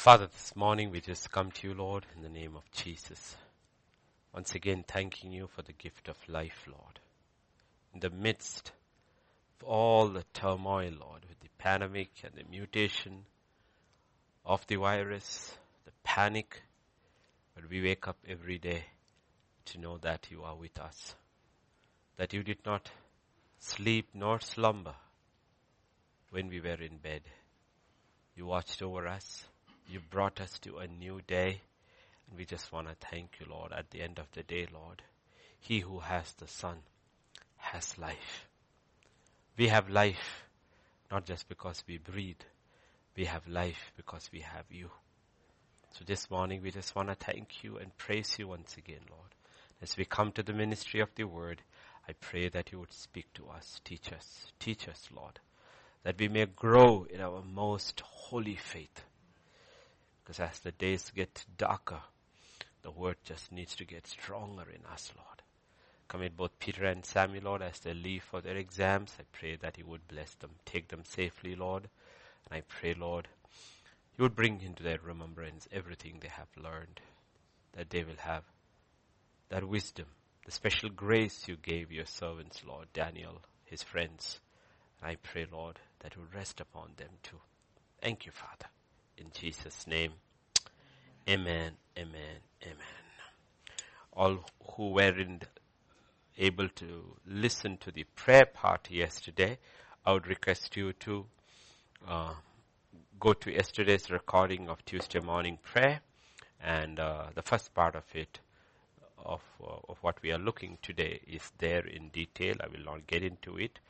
Father, this morning we just come to you, Lord, in the name of Jesus. Once again, thanking you for the gift of life, Lord. In the midst of all the turmoil, Lord, with the pandemic and the mutation of the virus, the panic, but we wake up every day to know that you are with us. That you did not sleep nor slumber when we were in bed. You watched over us. You brought us to a new day. And we just want to thank you, Lord, at the end of the day, Lord. He who has the Son has life. We have life not just because we breathe. We have life because we have you. So this morning we just want to thank you and praise you once again, Lord. As we come to the ministry of the word, I pray that you would speak to us, teach us, teach us, Lord, that we may grow in our most holy faith. Because as the days get darker, the word just needs to get stronger in us, Lord. Commit both Peter and Samuel, Lord, as they leave for their exams. I pray that you would bless them, take them safely, Lord. And I pray, Lord, you would bring into their remembrance everything they have learned, that they will have that wisdom, the special grace you gave your servants, Lord, Daniel, his friends. And I pray, Lord, that will rest upon them too. Thank you, Father. In Jesus' name. Amen, amen, amen. All who weren't able to listen to the prayer part yesterday, I would request you to uh, go to yesterday's recording of Tuesday morning prayer and uh, the first part of it of, uh, of what we are looking today is there in detail. I will not get into it.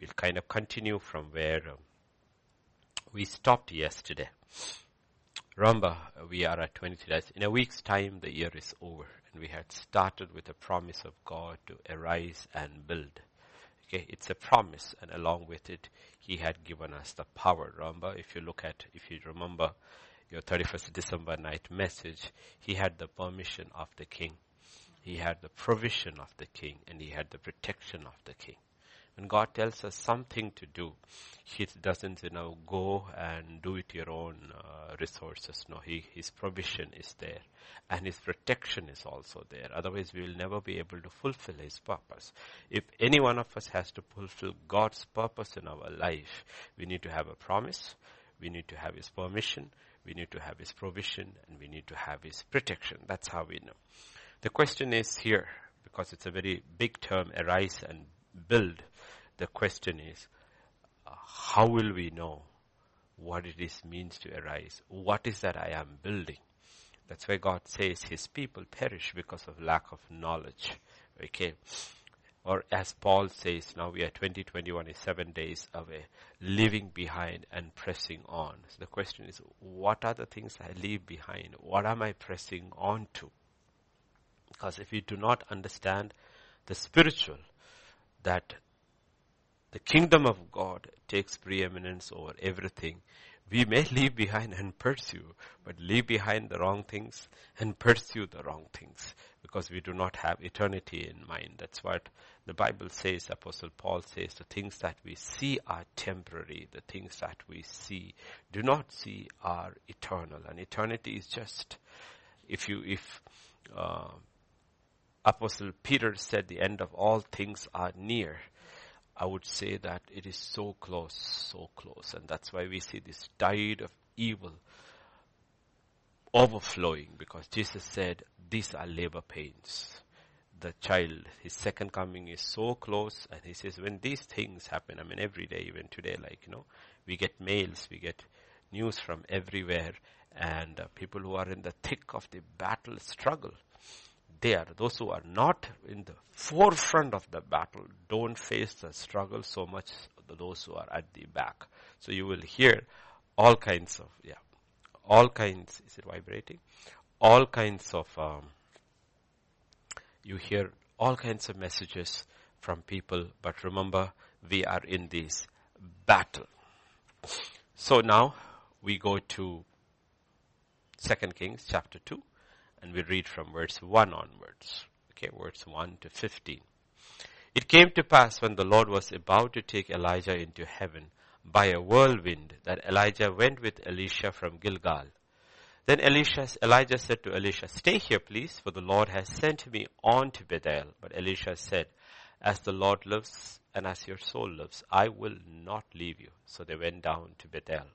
We'll kind of continue from where um, we stopped yesterday. Remember, we are at 23 days. In a week's time, the year is over. And we had started with a promise of God to arise and build. Okay, it's a promise, and along with it, He had given us the power. Remember, if you look at, if you remember your 31st December night message, He had the permission of the King. He had the provision of the King, and He had the protection of the King. When God tells us something to do, He doesn't, you know, go and do it your own uh, resources. No, he, His provision is there. And His protection is also there. Otherwise, we will never be able to fulfill His purpose. If any one of us has to fulfill God's purpose in our life, we need to have a promise. We need to have His permission. We need to have His provision. And we need to have His protection. That's how we know. The question is here, because it's a very big term, arise and build. The question is, how will we know what it is means to arise? What is that I am building? That's why God says his people perish because of lack of knowledge. Okay. Or as Paul says, now we are 2021 is seven days away, leaving behind and pressing on. So the question is, what are the things I leave behind? What am I pressing on to? Because if we do not understand the spiritual, that the kingdom of God takes preeminence over everything. We may leave behind and pursue, but leave behind the wrong things and pursue the wrong things because we do not have eternity in mind. That's what the Bible says, Apostle Paul says, the things that we see are temporary, the things that we see, do not see are eternal. And eternity is just, if you, if, uh, Apostle Peter said the end of all things are near, I would say that it is so close, so close. And that's why we see this tide of evil overflowing because Jesus said, these are labor pains. The child, his second coming is so close and he says when these things happen, I mean every day, even today, like, you know, we get mails, we get news from everywhere and uh, people who are in the thick of the battle struggle there. Those who are not in the forefront of the battle don't face the struggle so much those who are at the back. So you will hear all kinds of, yeah, all kinds, is it vibrating? All kinds of, um, you hear all kinds of messages from people, but remember, we are in this battle. So now we go to Second Kings chapter 2 and we read from verse 1 onwards. Okay, verse 1 to 15. It came to pass when the Lord was about to take Elijah into heaven by a whirlwind that Elijah went with Elisha from Gilgal. Then Elisha, Elijah said to Elisha, stay here please, for the Lord has sent me on to Bethel. But Elisha said, as the Lord lives and as your soul lives, I will not leave you. So they went down to Bethel.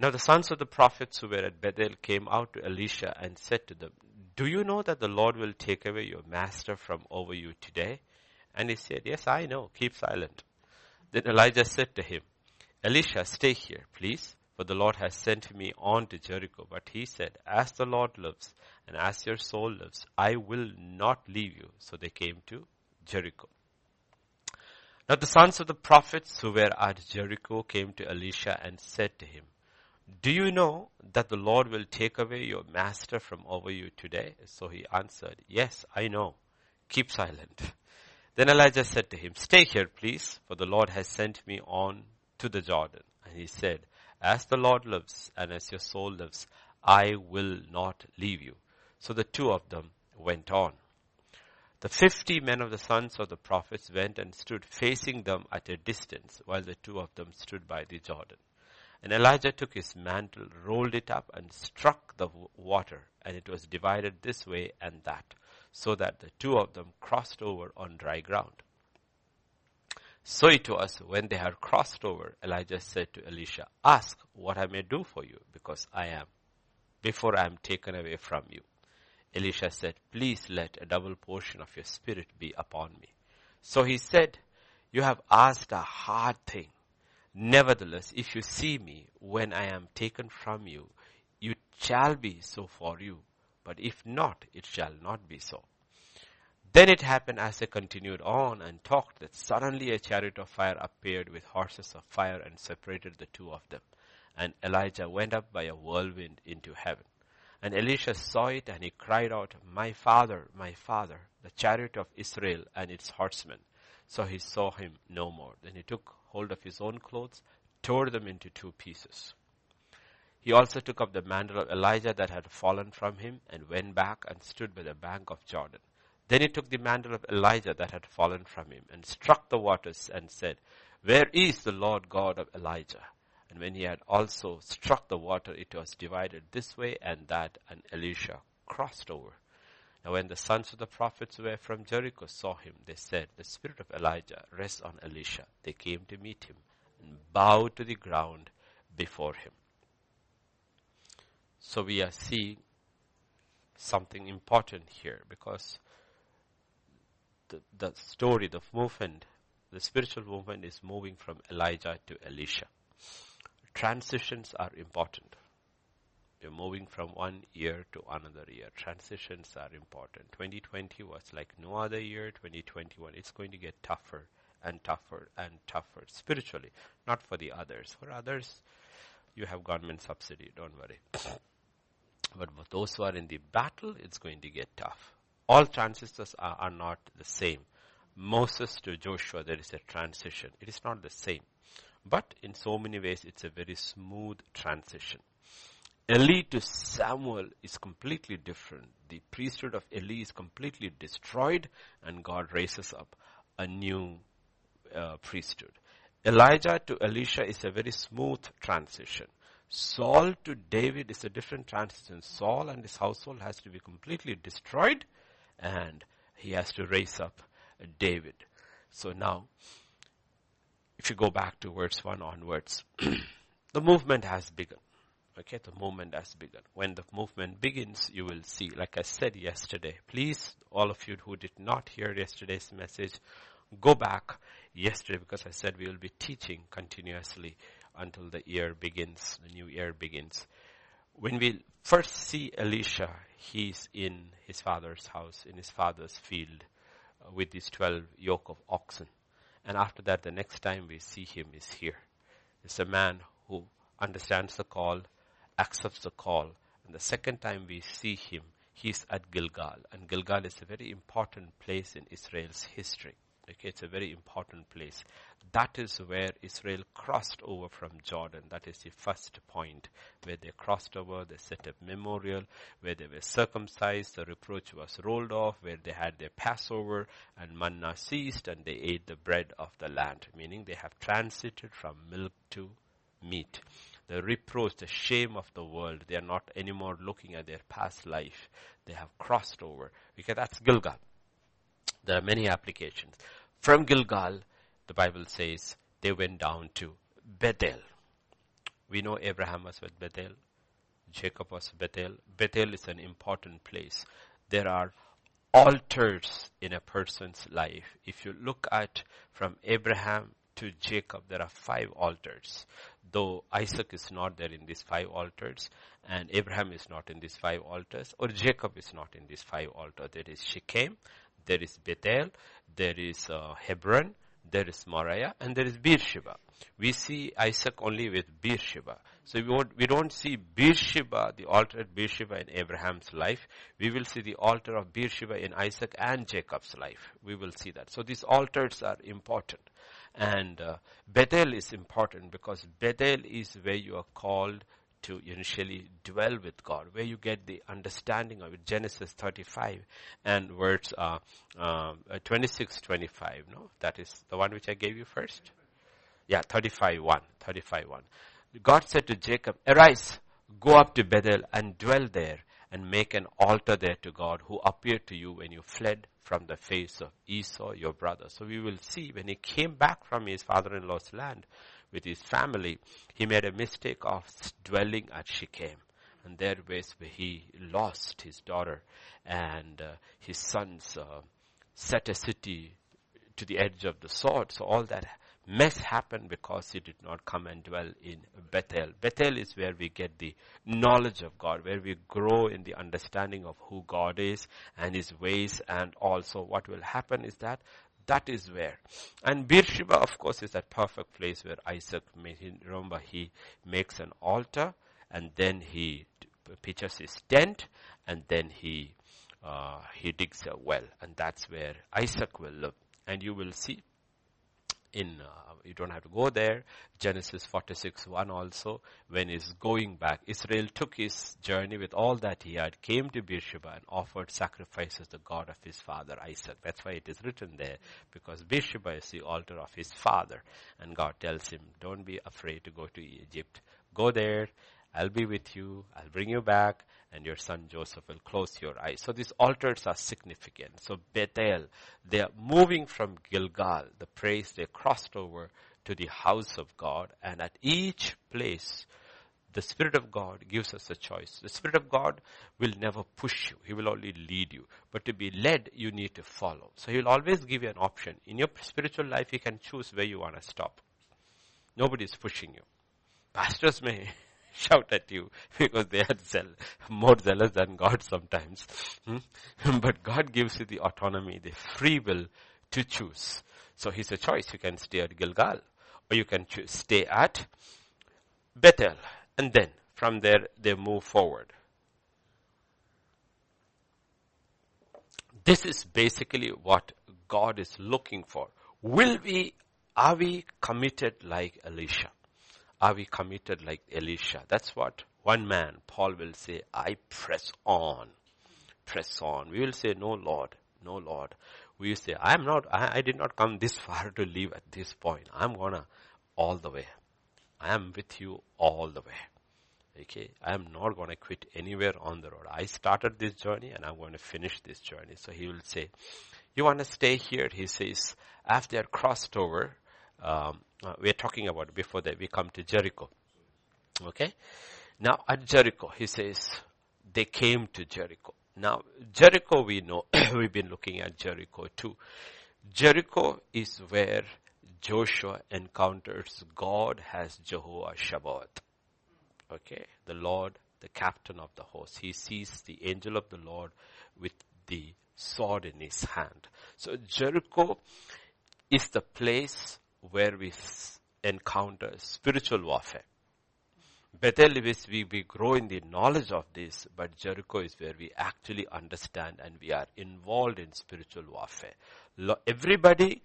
Now the sons of the prophets who were at Bethel came out to Elisha and said to them, do you know that the Lord will take away your master from over you today? And he said, yes, I know. Keep silent. Then Elijah said to him, Elisha, stay here, please for the Lord has sent me on to Jericho. But he said, as the Lord lives and as your soul lives, I will not leave you. So they came to Jericho. Now the sons of the prophets who were at Jericho came to Elisha and said to him, do you know that the Lord will take away your master from over you today? So he answered, yes, I know. Keep silent. Then Elijah said to him, stay here please, for the Lord has sent me on to the Jordan. And he said, as the Lord lives and as your soul lives, I will not leave you. So the two of them went on. The fifty men of the sons of the prophets went and stood facing them at a distance while the two of them stood by the Jordan. And Elijah took his mantle, rolled it up and struck the water and it was divided this way and that so that the two of them crossed over on dry ground. So it was when they had crossed over, Elijah said to Elisha, ask what I may do for you because I am, before I am taken away from you. Elisha said, please let a double portion of your spirit be upon me. So he said, you have asked a hard thing. Nevertheless, if you see me when I am taken from you, it shall be so for you. But if not, it shall not be so. Then it happened as they continued on and talked that suddenly a chariot of fire appeared with horses of fire and separated the two of them. And Elijah went up by a whirlwind into heaven. And Elisha saw it and he cried out, My father, my father, the chariot of Israel and its horsemen. So he saw him no more. Then he took hold of his own clothes, tore them into two pieces. He also took up the mantle of Elijah that had fallen from him and went back and stood by the bank of Jordan. Then he took the mantle of Elijah that had fallen from him and struck the waters and said, Where is the Lord God of Elijah? And when he had also struck the water, it was divided this way and that, and Elisha crossed over. Now when the sons of the prophets who were from Jericho saw him, they said, The spirit of Elijah rests on Elisha. They came to meet him and bowed to the ground before him. So we are seeing something important here because the, the story, the movement, the spiritual movement is moving from Elijah to Elisha. Transitions are important. We're moving from one year to another year. Transitions are important. 2020 was like no other year. 2021, it's going to get tougher and tougher and tougher spiritually. Not for the others. For others, you have government subsidy. Don't worry. But for those who are in the battle, it's going to get tough all transitions are, are not the same. Moses to Joshua, there is a transition. It is not the same. But in so many ways, it's a very smooth transition. Eli to Samuel is completely different. The priesthood of Eli is completely destroyed and God raises up a new uh, priesthood. Elijah to Elisha is a very smooth transition. Saul to David is a different transition. Saul and his household has to be completely destroyed and he has to raise up David. So now, if you go back to verse 1 onwards, the movement has begun. Okay, the movement has begun. When the movement begins, you will see, like I said yesterday, please, all of you who did not hear yesterday's message, go back yesterday because I said we will be teaching continuously until the year begins, the new year begins. When we first see Elisha, he's in his father's house, in his father's field, uh, with these 12 yoke of oxen. And after that, the next time we see him is here. It's a man who understands the call, accepts the call. And the second time we see him, he's at Gilgal. And Gilgal is a very important place in Israel's history. Okay, it's a very important place. That is where Israel crossed over from Jordan. That is the first point where they crossed over, they set up memorial, where they were circumcised, the reproach was rolled off, where they had their Passover and manna ceased and they ate the bread of the land, meaning they have transited from milk to meat. The reproach, the shame of the world. They are not anymore looking at their past life. They have crossed over. Okay, that's Gilgal. There are many applications. From Gilgal, the Bible says, they went down to Bethel. We know Abraham was with Bethel. Jacob was Bethel. Bethel is an important place. There are altars in a person's life. If you look at from Abraham to Jacob, there are five altars. Though Isaac is not there in these five altars, and Abraham is not in these five altars, or Jacob is not in these five altars. There is Shechem, there is Bethel, there is uh, Hebron, there is Moriah, and there is Beersheba. We see Isaac only with Beersheba. So we, won't, we don't see Beersheba, the altar at Beersheba in Abraham's life. We will see the altar of Beersheba in Isaac and Jacob's life. We will see that. So these altars are important. And uh, Bethel is important because Bethel is where you are called to initially dwell with God, where you get the understanding of it. Genesis 35 and verse uh, uh, 26, 25. No, that is the one which I gave you first. Yeah, 35, 1. 35, 1. God said to Jacob, arise, go up to Bethel and dwell there and make an altar there to God who appeared to you when you fled from the face of Esau, your brother. So we will see when he came back from his father-in-law's land, with his family, he made a mistake of dwelling at Shechem. And there was where he lost his daughter and uh, his sons uh, set a city to the edge of the sword. So all that mess happened because he did not come and dwell in Bethel. Bethel is where we get the knowledge of God, where we grow in the understanding of who God is and his ways and also what will happen is that that is where. And Beersheba, of course, is that perfect place where Isaac made, remember, he makes an altar and then he pitches his tent and then he, uh, he digs a well. And that's where Isaac will live. And you will see in, uh, you don't have to go there. Genesis 46, 1 also, when he's going back, Israel took his journey with all that he had, came to Beersheba and offered sacrifices to God of his father Isaac. That's why it is written there, because Beersheba is the altar of his father. And God tells him, don't be afraid to go to Egypt. Go there, I'll be with you, I'll bring you back, and your son Joseph will close your eyes. So these altars are significant. So Bethel, they are moving from Gilgal, the place they crossed over to the house of God, and at each place, the Spirit of God gives us a choice. The Spirit of God will never push you. He will only lead you. But to be led, you need to follow. So He will always give you an option. In your spiritual life, you can choose where you want to stop. Nobody is pushing you. Pastors may shout at you because they are zeal- more zealous than God sometimes. Hmm? But God gives you the autonomy, the free will to choose. So He's a choice. You can stay at Gilgal or you can choose, stay at Bethel. And then from there they move forward. This is basically what God is looking for. Will we, are we committed like Elisha? Are we committed like Elisha? That's what one man, Paul will say, I press on. Press on. We will say, no Lord, no Lord. We say, I am not, I, I did not come this far to live at this point. I'm gonna all the way. I am with you all the way. Okay, I am not going to quit anywhere on the road. I started this journey and I'm going to finish this journey. So he will say, you want to stay here? He says, after they are crossed over, um, uh, we are talking about before that we come to Jericho. Okay. Now at Jericho, he says, they came to Jericho. Now Jericho we know, we've been looking at Jericho too. Jericho is where Joshua encounters God as Jehovah Sabaoth. Okay. The Lord, the captain of the host. He sees the angel of the Lord with the sword in his hand. So Jericho is the place where we encounter spiritual warfare. Bethel is we, we grow in the knowledge of this, but Jericho is where we actually understand and we are involved in spiritual warfare. Everybody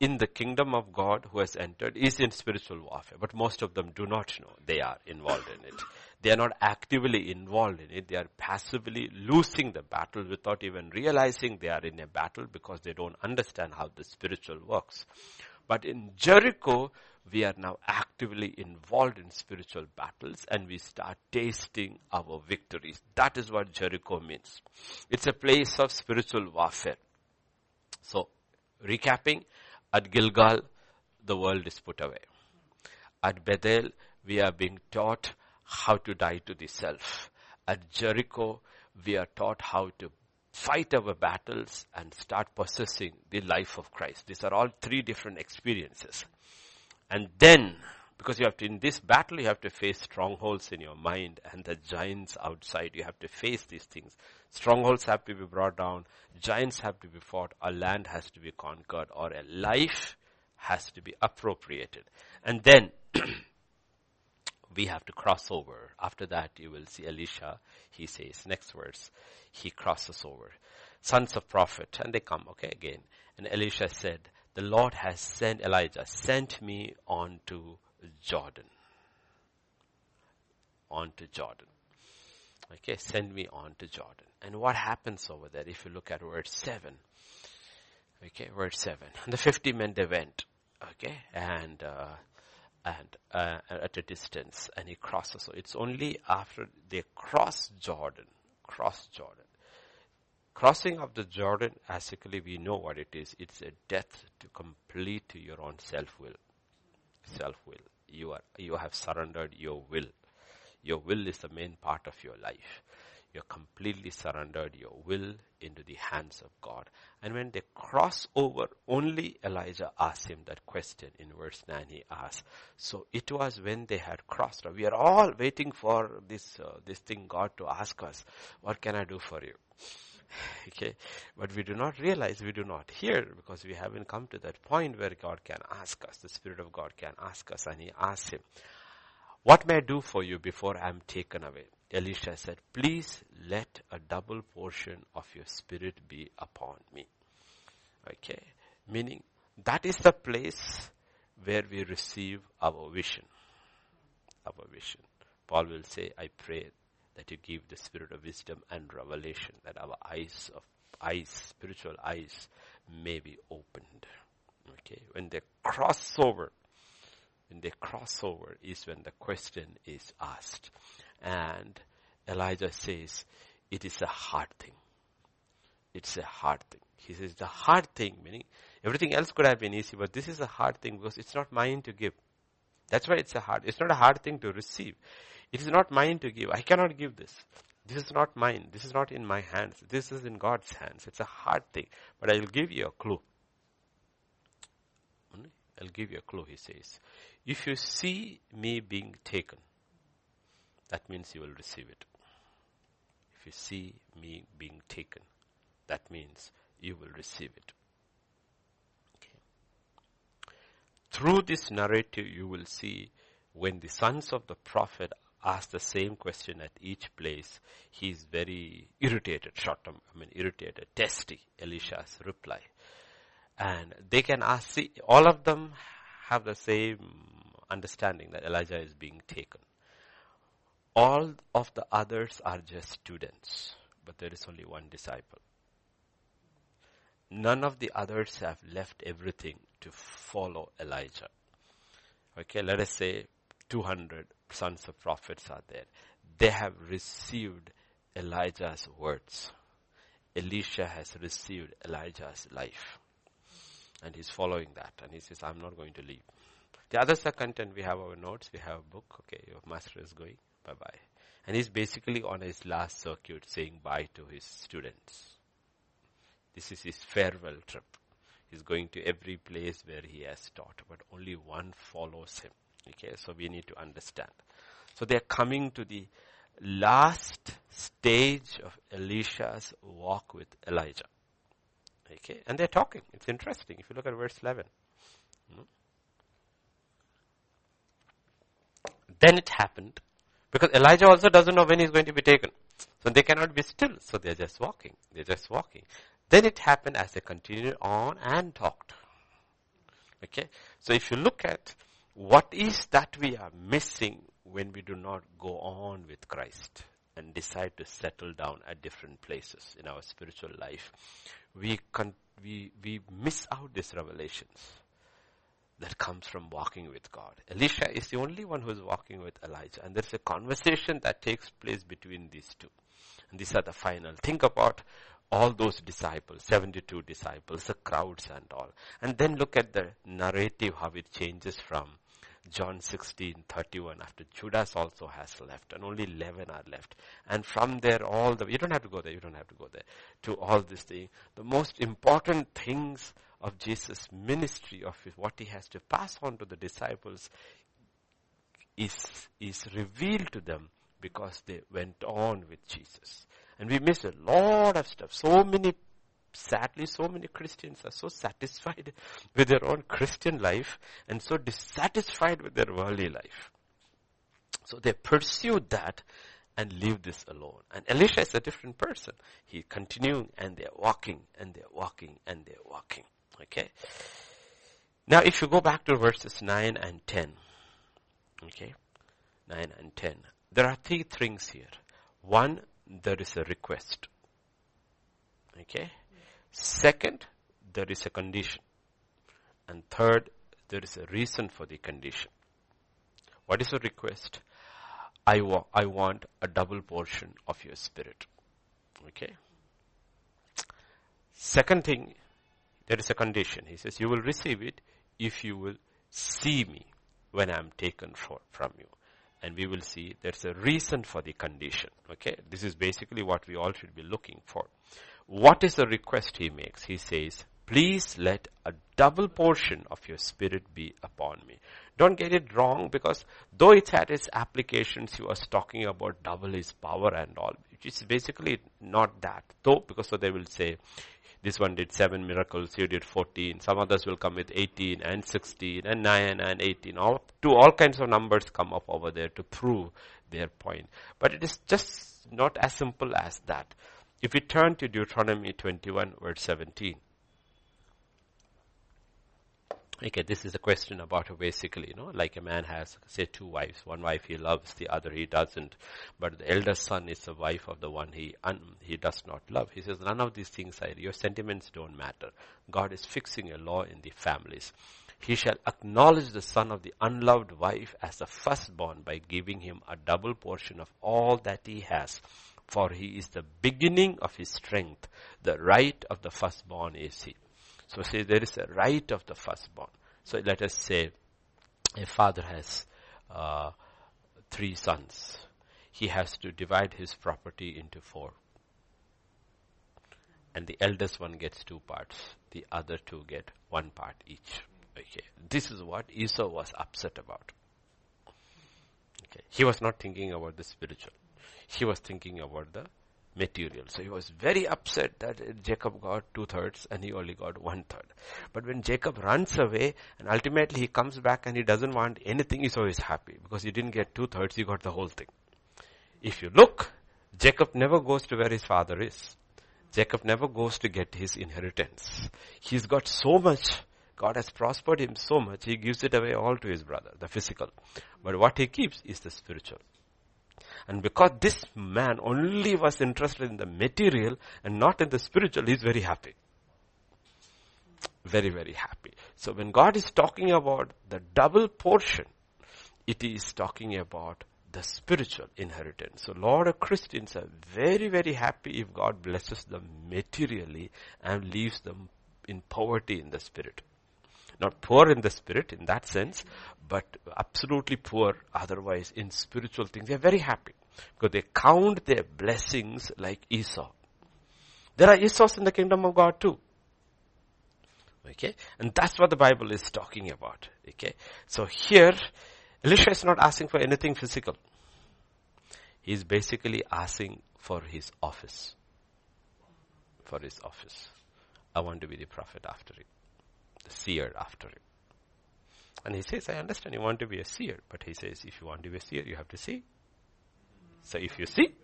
in the kingdom of God who has entered is in spiritual warfare, but most of them do not know they are involved in it. They are not actively involved in it. They are passively losing the battle without even realizing they are in a battle because they don't understand how the spiritual works. But in Jericho, we are now actively involved in spiritual battles and we start tasting our victories. That is what Jericho means. It's a place of spiritual warfare. So, recapping, at Gilgal, the world is put away. At Bethel, we are being taught how to die to the self. At Jericho, we are taught how to fight our battles and start possessing the life of Christ. These are all three different experiences. And then, because you have to, in this battle, you have to face strongholds in your mind and the giants outside. You have to face these things. Strongholds have to be brought down. Giants have to be fought. A land has to be conquered or a life has to be appropriated. And then, we have to cross over. After that, you will see Elisha. He says, next verse, he crosses over. Sons of prophet, and they come, okay, again. And Elisha said, the Lord has sent Elijah, sent me on to Jordan. On to Jordan. Okay, send me on to Jordan. And what happens over there if you look at verse 7? Okay, verse 7. And the 50 men they went. Okay, and, uh, and uh, at a distance and he crosses. So it's only after they cross Jordan, cross Jordan. Crossing of the Jordan, basically we know what it is. It's a death to complete your own self-will. Self-will. You are, you have surrendered your will. Your will is the main part of your life. You completely surrendered your will into the hands of God. And when they cross over, only Elijah asked him that question in verse 9 he asked. So it was when they had crossed. We are all waiting for this, uh, this thing God to ask us, what can I do for you? Okay. But we do not realize, we do not hear because we haven't come to that point where God can ask us, the Spirit of God can ask us and he asks him, what may I do for you before I am taken away? Elisha said, please let a double portion of your spirit be upon me. Okay. Meaning, that is the place where we receive our vision. Our vision. Paul will say, I pray that you give the spirit of wisdom and revelation, that our eyes of eyes, spiritual eyes may be opened. Okay. When they cross over, when they cross over is when the question is asked. And Elijah says, it is a hard thing. It's a hard thing. He says the hard thing, meaning everything else could have been easy, but this is a hard thing because it's not mine to give. That's why it's a hard, it's not a hard thing to receive. It is not mine to give. I cannot give this. This is not mine. This is not in my hands. This is in God's hands. It's a hard thing. But I will give you a clue. Hmm? I'll give you a clue, he says. If you see me being taken, that means you will receive it. If you see me being taken, that means you will receive it. Okay. Through this narrative, you will see when the sons of the prophet ask the same question at each place, he is very irritated, short term, I mean irritated, testy, Elisha's reply. And they can ask, see, all of them have the same understanding that Elijah is being taken. All of the others are just students, but there is only one disciple. None of the others have left everything to follow Elijah. Okay, let us say 200 sons of prophets are there. They have received Elijah's words. Elisha has received Elijah's life. And he's following that. And he says, I'm not going to leave. The others are content. We have our notes. We have a book. Okay, your master is going. Bye bye. And he's basically on his last circuit saying bye to his students. This is his farewell trip. He's going to every place where he has taught, but only one follows him. Okay, so we need to understand. So they're coming to the last stage of Elisha's walk with Elijah. Okay, and they're talking. It's interesting. If you look at verse 11. Hmm? Then it happened because Elijah also doesn't know when he's going to be taken. So they cannot be still. So they're just walking. They're just walking. Then it happened as they continued on and talked. Okay. So if you look at what is that we are missing when we do not go on with Christ and decide to settle down at different places in our spiritual life, we, con- we, we miss out these revelations. That comes from walking with God. Elisha is the only one who is walking with Elijah. And there's a conversation that takes place between these two. And these are the final. Think about all those disciples, 72 disciples, the crowds and all. And then look at the narrative, how it changes from John 16, 31, after Judas also has left and only 11 are left. And from there all the, you don't have to go there, you don't have to go there, to all this thing. The most important things of Jesus' ministry, of what he has to pass on to the disciples, is, is revealed to them because they went on with Jesus. And we miss a lot of stuff. So many, sadly, so many Christians are so satisfied with their own Christian life and so dissatisfied with their worldly life. So they pursue that and leave this alone. And Elisha is a different person. He continuing and they're walking and they're walking and they're walking. Okay. Now if you go back to verses 9 and 10. Okay. 9 and 10. There are three things here. One, there is a request. Okay. Second, there is a condition. And third, there is a reason for the condition. What is the request? I, wa- I want a double portion of your spirit. Okay. Second thing, there is a condition. He says, you will receive it if you will see me when I am taken for, from you. And we will see there's a reason for the condition. Okay. This is basically what we all should be looking for. What is the request he makes? He says, please let a double portion of your spirit be upon me. Don't get it wrong because though it had its applications, he was talking about double his power and all. It's basically not that. Though, because so they will say, this one did seven miracles, you did 14. Some others will come with 18 and 16 and 9 and 18. All, to all kinds of numbers come up over there to prove their point. But it is just not as simple as that. If we turn to Deuteronomy 21 verse 17. Okay, this is a question about basically, you know, like a man has, say, two wives. One wife he loves, the other he doesn't. But the eldest son is the wife of the one he un, he does not love. He says, none of these things are, your sentiments don't matter. God is fixing a law in the families. He shall acknowledge the son of the unloved wife as the firstborn by giving him a double portion of all that he has. For he is the beginning of his strength. The right of the firstborn is he. So say there is a right of the firstborn. So let us say a father has uh, three sons. He has to divide his property into four. And the eldest one gets two parts. The other two get one part each. Okay. This is what Esau was upset about. Okay. He was not thinking about the spiritual. He was thinking about the material. So he was very upset that Jacob got two thirds and he only got one third. But when Jacob runs away and ultimately he comes back and he doesn't want anything, he's always happy because he didn't get two thirds, he got the whole thing. If you look, Jacob never goes to where his father is. Jacob never goes to get his inheritance. He's got so much. God has prospered him so much, he gives it away all to his brother, the physical. But what he keeps is the spiritual. And because this man only was interested in the material and not in the spiritual, he's very happy. Very, very happy. So when God is talking about the double portion, it is talking about the spiritual inheritance. So lot of Christians are very, very happy if God blesses them materially and leaves them in poverty in the spirit. Not poor in the spirit in that sense, but absolutely poor otherwise in spiritual things. They are very happy because they count their blessings like Esau. There are Esau's in the kingdom of God too. Okay. And that's what the Bible is talking about. Okay. So here, Elisha is not asking for anything physical. He's basically asking for his office. For his office. I want to be the prophet after him the seer after him. And he says, I understand you want to be a seer, but he says, if you want to be a seer, you have to see. So if you see,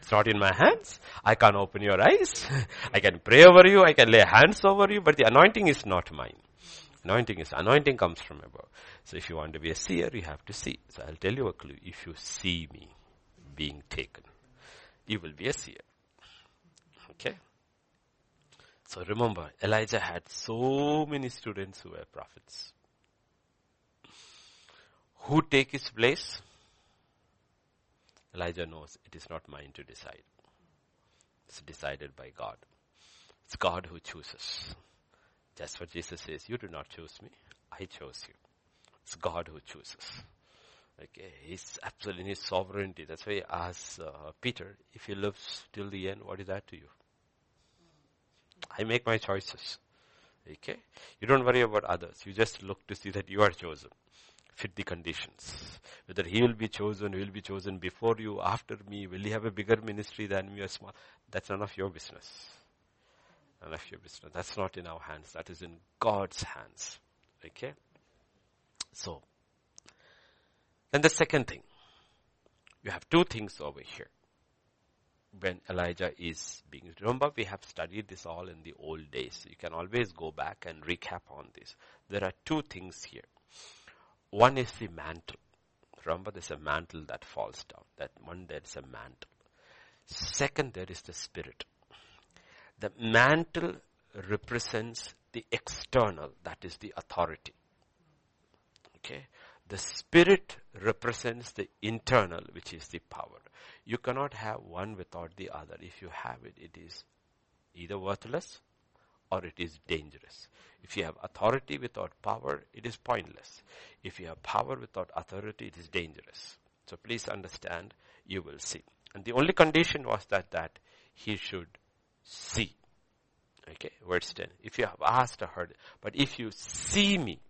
it's not in my hands. I can't open your eyes. I can pray over you. I can lay hands over you, but the anointing is not mine. Anointing is, anointing comes from above. So if you want to be a seer, you have to see. So I'll tell you a clue. If you see me being taken, you will be a seer. Okay? So remember, Elijah had so many students who were prophets. Who take his place? Elijah knows it is not mine to decide. It's decided by God. It's God who chooses. That's what Jesus says. You do not choose me. I chose you. It's God who chooses. Okay, he's absolutely in his sovereignty. That's why he asks uh, Peter, if he lives till the end, what is that to you? I make my choices. Okay? You don't worry about others. You just look to see that you are chosen. Fit the conditions. Whether he will be chosen, he will be chosen before you, after me, will he have a bigger ministry than me or small? That's none of your business. None of your business. That's not in our hands. That is in God's hands. Okay? So, then the second thing. You have two things over here. When Elijah is being, remember we have studied this all in the old days. You can always go back and recap on this. There are two things here. One is the mantle. Remember there's a mantle that falls down. That one there's a mantle. Second there is the spirit. The mantle represents the external, that is the authority. Okay. The spirit represents the internal, which is the power. You cannot have one without the other. If you have it, it is either worthless or it is dangerous. If you have authority without power, it is pointless. If you have power without authority, it is dangerous. So please understand, you will see. And the only condition was that, that he should see. Okay, verse 10. If you have asked or heard, but if you see me,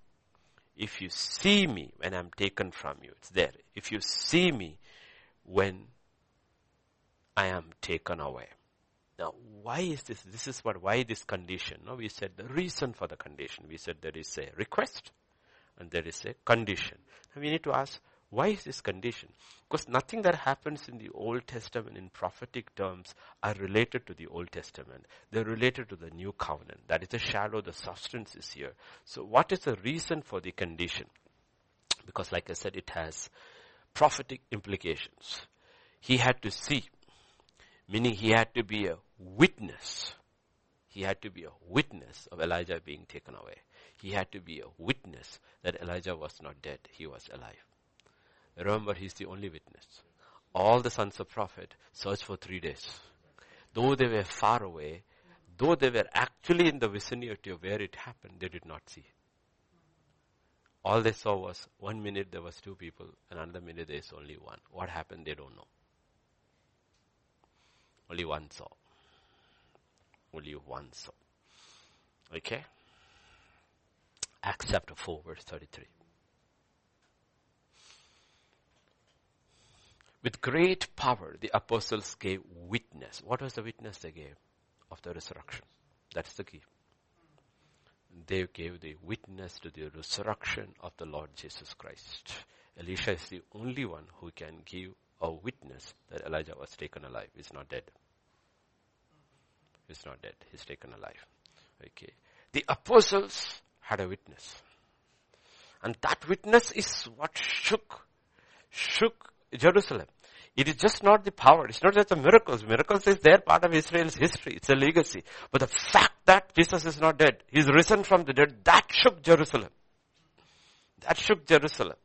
if you see me when I'm taken from you, it's there. If you see me when I am taken away. Now, why is this? This is what, why this condition? No, we said the reason for the condition. We said there is a request and there is a condition. And we need to ask, why is this condition? Because nothing that happens in the Old Testament in prophetic terms are related to the Old Testament. They're related to the New Covenant. That is the shadow, the substance is here. So what is the reason for the condition? Because like I said, it has prophetic implications. He had to see, meaning he had to be a witness. He had to be a witness of Elijah being taken away. He had to be a witness that Elijah was not dead, he was alive. Remember, he's the only witness. All the sons of prophet searched for three days. Though they were far away, though they were actually in the vicinity of where it happened, they did not see. All they saw was one minute there was two people, and another minute there is only one. What happened, they don't know. Only one saw. Only one saw. Okay? Acts chapter 4 verse 33. With great power, the apostles gave witness. What was the witness they gave? Of the resurrection. That's the key. They gave the witness to the resurrection of the Lord Jesus Christ. Elisha is the only one who can give a witness that Elijah was taken alive. He's not dead. He's not dead. He's taken alive. Okay. The apostles had a witness. And that witness is what shook, shook Jerusalem. It is just not the power. It's not just the miracles. Miracles is their part of Israel's history. It's a legacy. But the fact that Jesus is not dead, He's risen from the dead, that shook Jerusalem. That shook Jerusalem.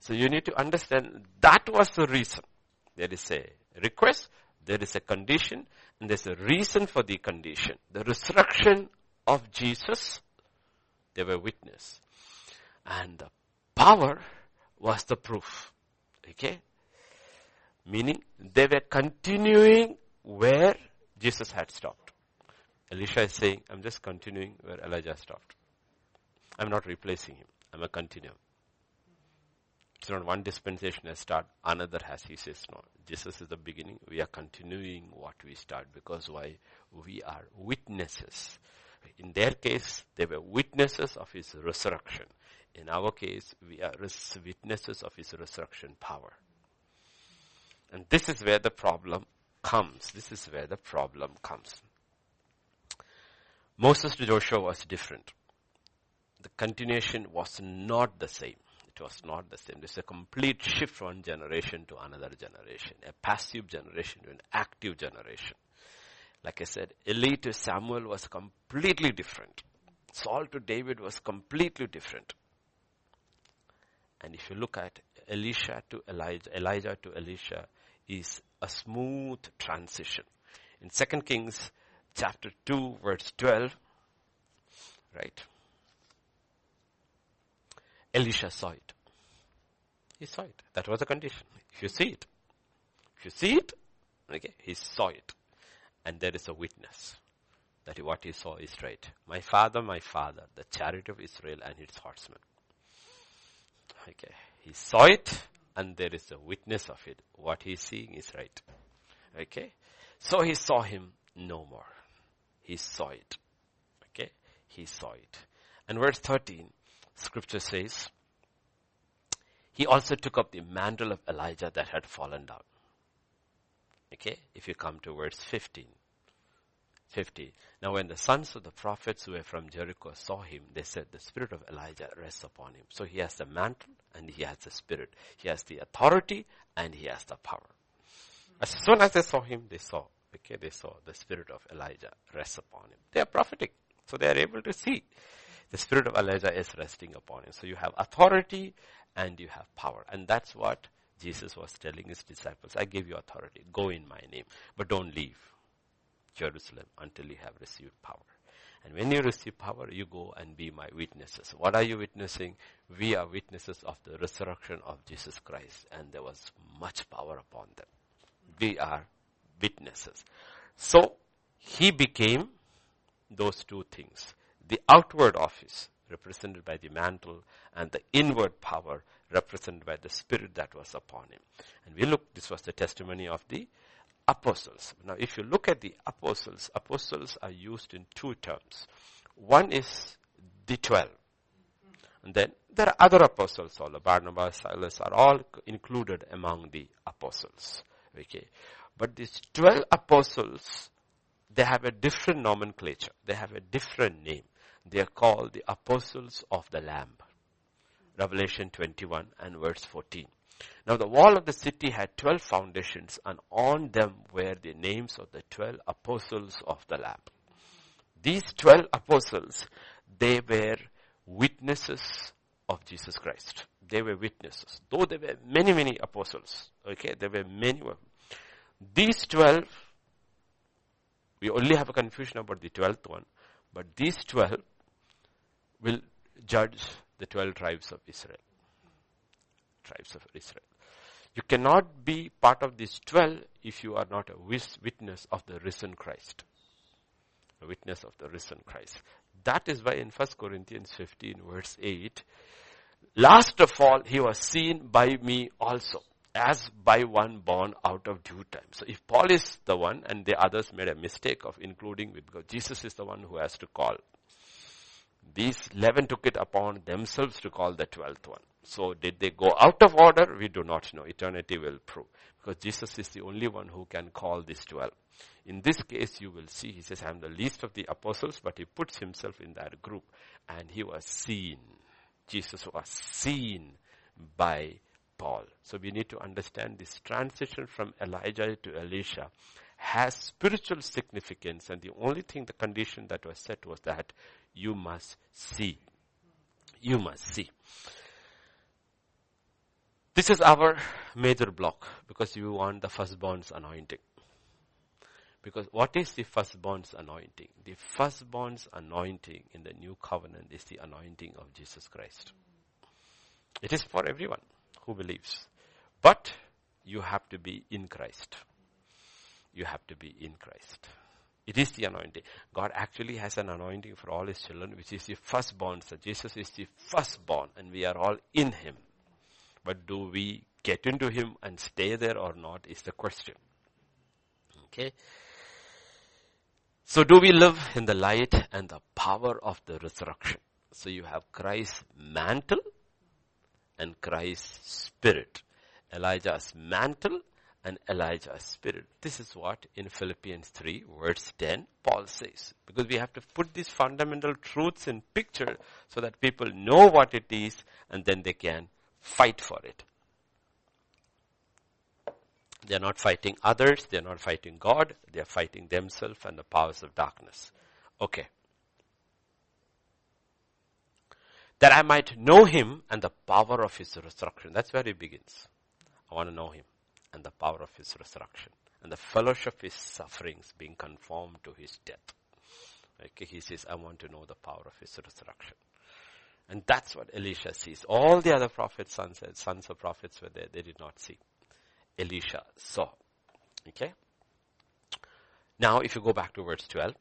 So you need to understand that was the reason. There is a request, there is a condition, and there's a reason for the condition. The resurrection of Jesus, they were witness. And the power was the proof. Okay? Meaning they were continuing where Jesus had stopped. Elisha is saying, I'm just continuing where Elijah stopped. I'm not replacing him. I'm a continuum. It's not one dispensation has started, another has. He says, no. Jesus is the beginning. We are continuing what we start because why? We are witnesses. In their case, they were witnesses of his resurrection. In our case, we are witnesses of his resurrection power. And this is where the problem comes. This is where the problem comes. Moses to Joshua was different. The continuation was not the same. It was not the same. There's a complete shift from one generation to another generation. A passive generation to an active generation. Like I said, Eli to Samuel was completely different. Saul to David was completely different. And if you look at Elisha to Elijah, Elijah to Elisha is a smooth transition. In 2 Kings chapter 2 verse 12, right? Elisha saw it. He saw it. That was the condition. If you see it, if you see it, okay, he saw it. And there is a witness that what he saw is right. My father, my father, the chariot of Israel and its horsemen. Okay. He saw it and there is a witness of it. What he's seeing is right. Okay. So he saw him no more. He saw it. Okay. He saw it. And verse 13, scripture says, he also took up the mantle of Elijah that had fallen down. Okay. If you come to verse 15. 50. Now when the sons of the prophets who were from Jericho saw him, they said, the spirit of Elijah rests upon him. So he has the mantle and he has the spirit. He has the authority and he has the power. As soon as they saw him, they saw, okay, they saw the spirit of Elijah rest upon him. They are prophetic. So they are able to see the spirit of Elijah is resting upon him. So you have authority and you have power. And that's what Jesus was telling his disciples. I give you authority. Go in my name, but don't leave. Jerusalem until you have received power. And when you receive power, you go and be my witnesses. What are you witnessing? We are witnesses of the resurrection of Jesus Christ and there was much power upon them. We are witnesses. So, he became those two things. The outward office represented by the mantle and the inward power represented by the spirit that was upon him. And we look, this was the testimony of the apostles. Now, if you look at the apostles, apostles are used in two terms. One is the twelve. And then there are other apostles, all Barnabas, Silas are all included among the apostles. Okay. But these twelve apostles, they have a different nomenclature. They have a different name. They are called the apostles of the Lamb. Revelation 21 and verse 14. Now the wall of the city had 12 foundations and on them were the names of the 12 apostles of the Lamb. These 12 apostles, they were witnesses of Jesus Christ. They were witnesses. Though there were many, many apostles. Okay, there were many. These 12, we only have a confusion about the 12th one, but these 12 will judge the 12 tribes of Israel tribes of Israel. You cannot be part of these 12 if you are not a witness of the risen Christ. A witness of the risen Christ. That is why in 1 Corinthians 15 verse 8, last of all, he was seen by me also as by one born out of due time. So if Paul is the one and the others made a mistake of including with God, Jesus is the one who has to call. These 11 took it upon themselves to call the 12th one. So did they go out of order? We do not know. Eternity will prove. Because Jesus is the only one who can call these 12. In this case, you will see, he says, I am the least of the apostles, but he puts himself in that group. And he was seen. Jesus was seen by Paul. So we need to understand this transition from Elijah to Elisha has spiritual significance and the only thing, the condition that was set was that you must see. You must see. This is our major block because you want the firstborn's anointing. Because what is the firstborn's anointing? The firstborn's anointing in the new covenant is the anointing of Jesus Christ. It is for everyone who believes. But you have to be in Christ. You have to be in Christ. It is the anointing. God actually has an anointing for all his children, which is the firstborn. So Jesus is the firstborn and we are all in him. But do we get into Him and stay there or not is the question. Okay. So do we live in the light and the power of the resurrection? So you have Christ's mantle and Christ's spirit. Elijah's mantle and Elijah's spirit. This is what in Philippians 3 verse 10 Paul says. Because we have to put these fundamental truths in picture so that people know what it is and then they can fight for it. They are not fighting others, they are not fighting God, they are fighting themselves and the powers of darkness. Okay. that I might know him and the power of his resurrection. That's where he begins. I want to know him and the power of his resurrection and the fellowship of his sufferings being conformed to his death. Okay, he says, I want to know the power of his resurrection. And that's what Elisha sees. All the other prophets, sons, sons of prophets were there. They did not see. Elisha saw. Okay? Now, if you go back to verse 12,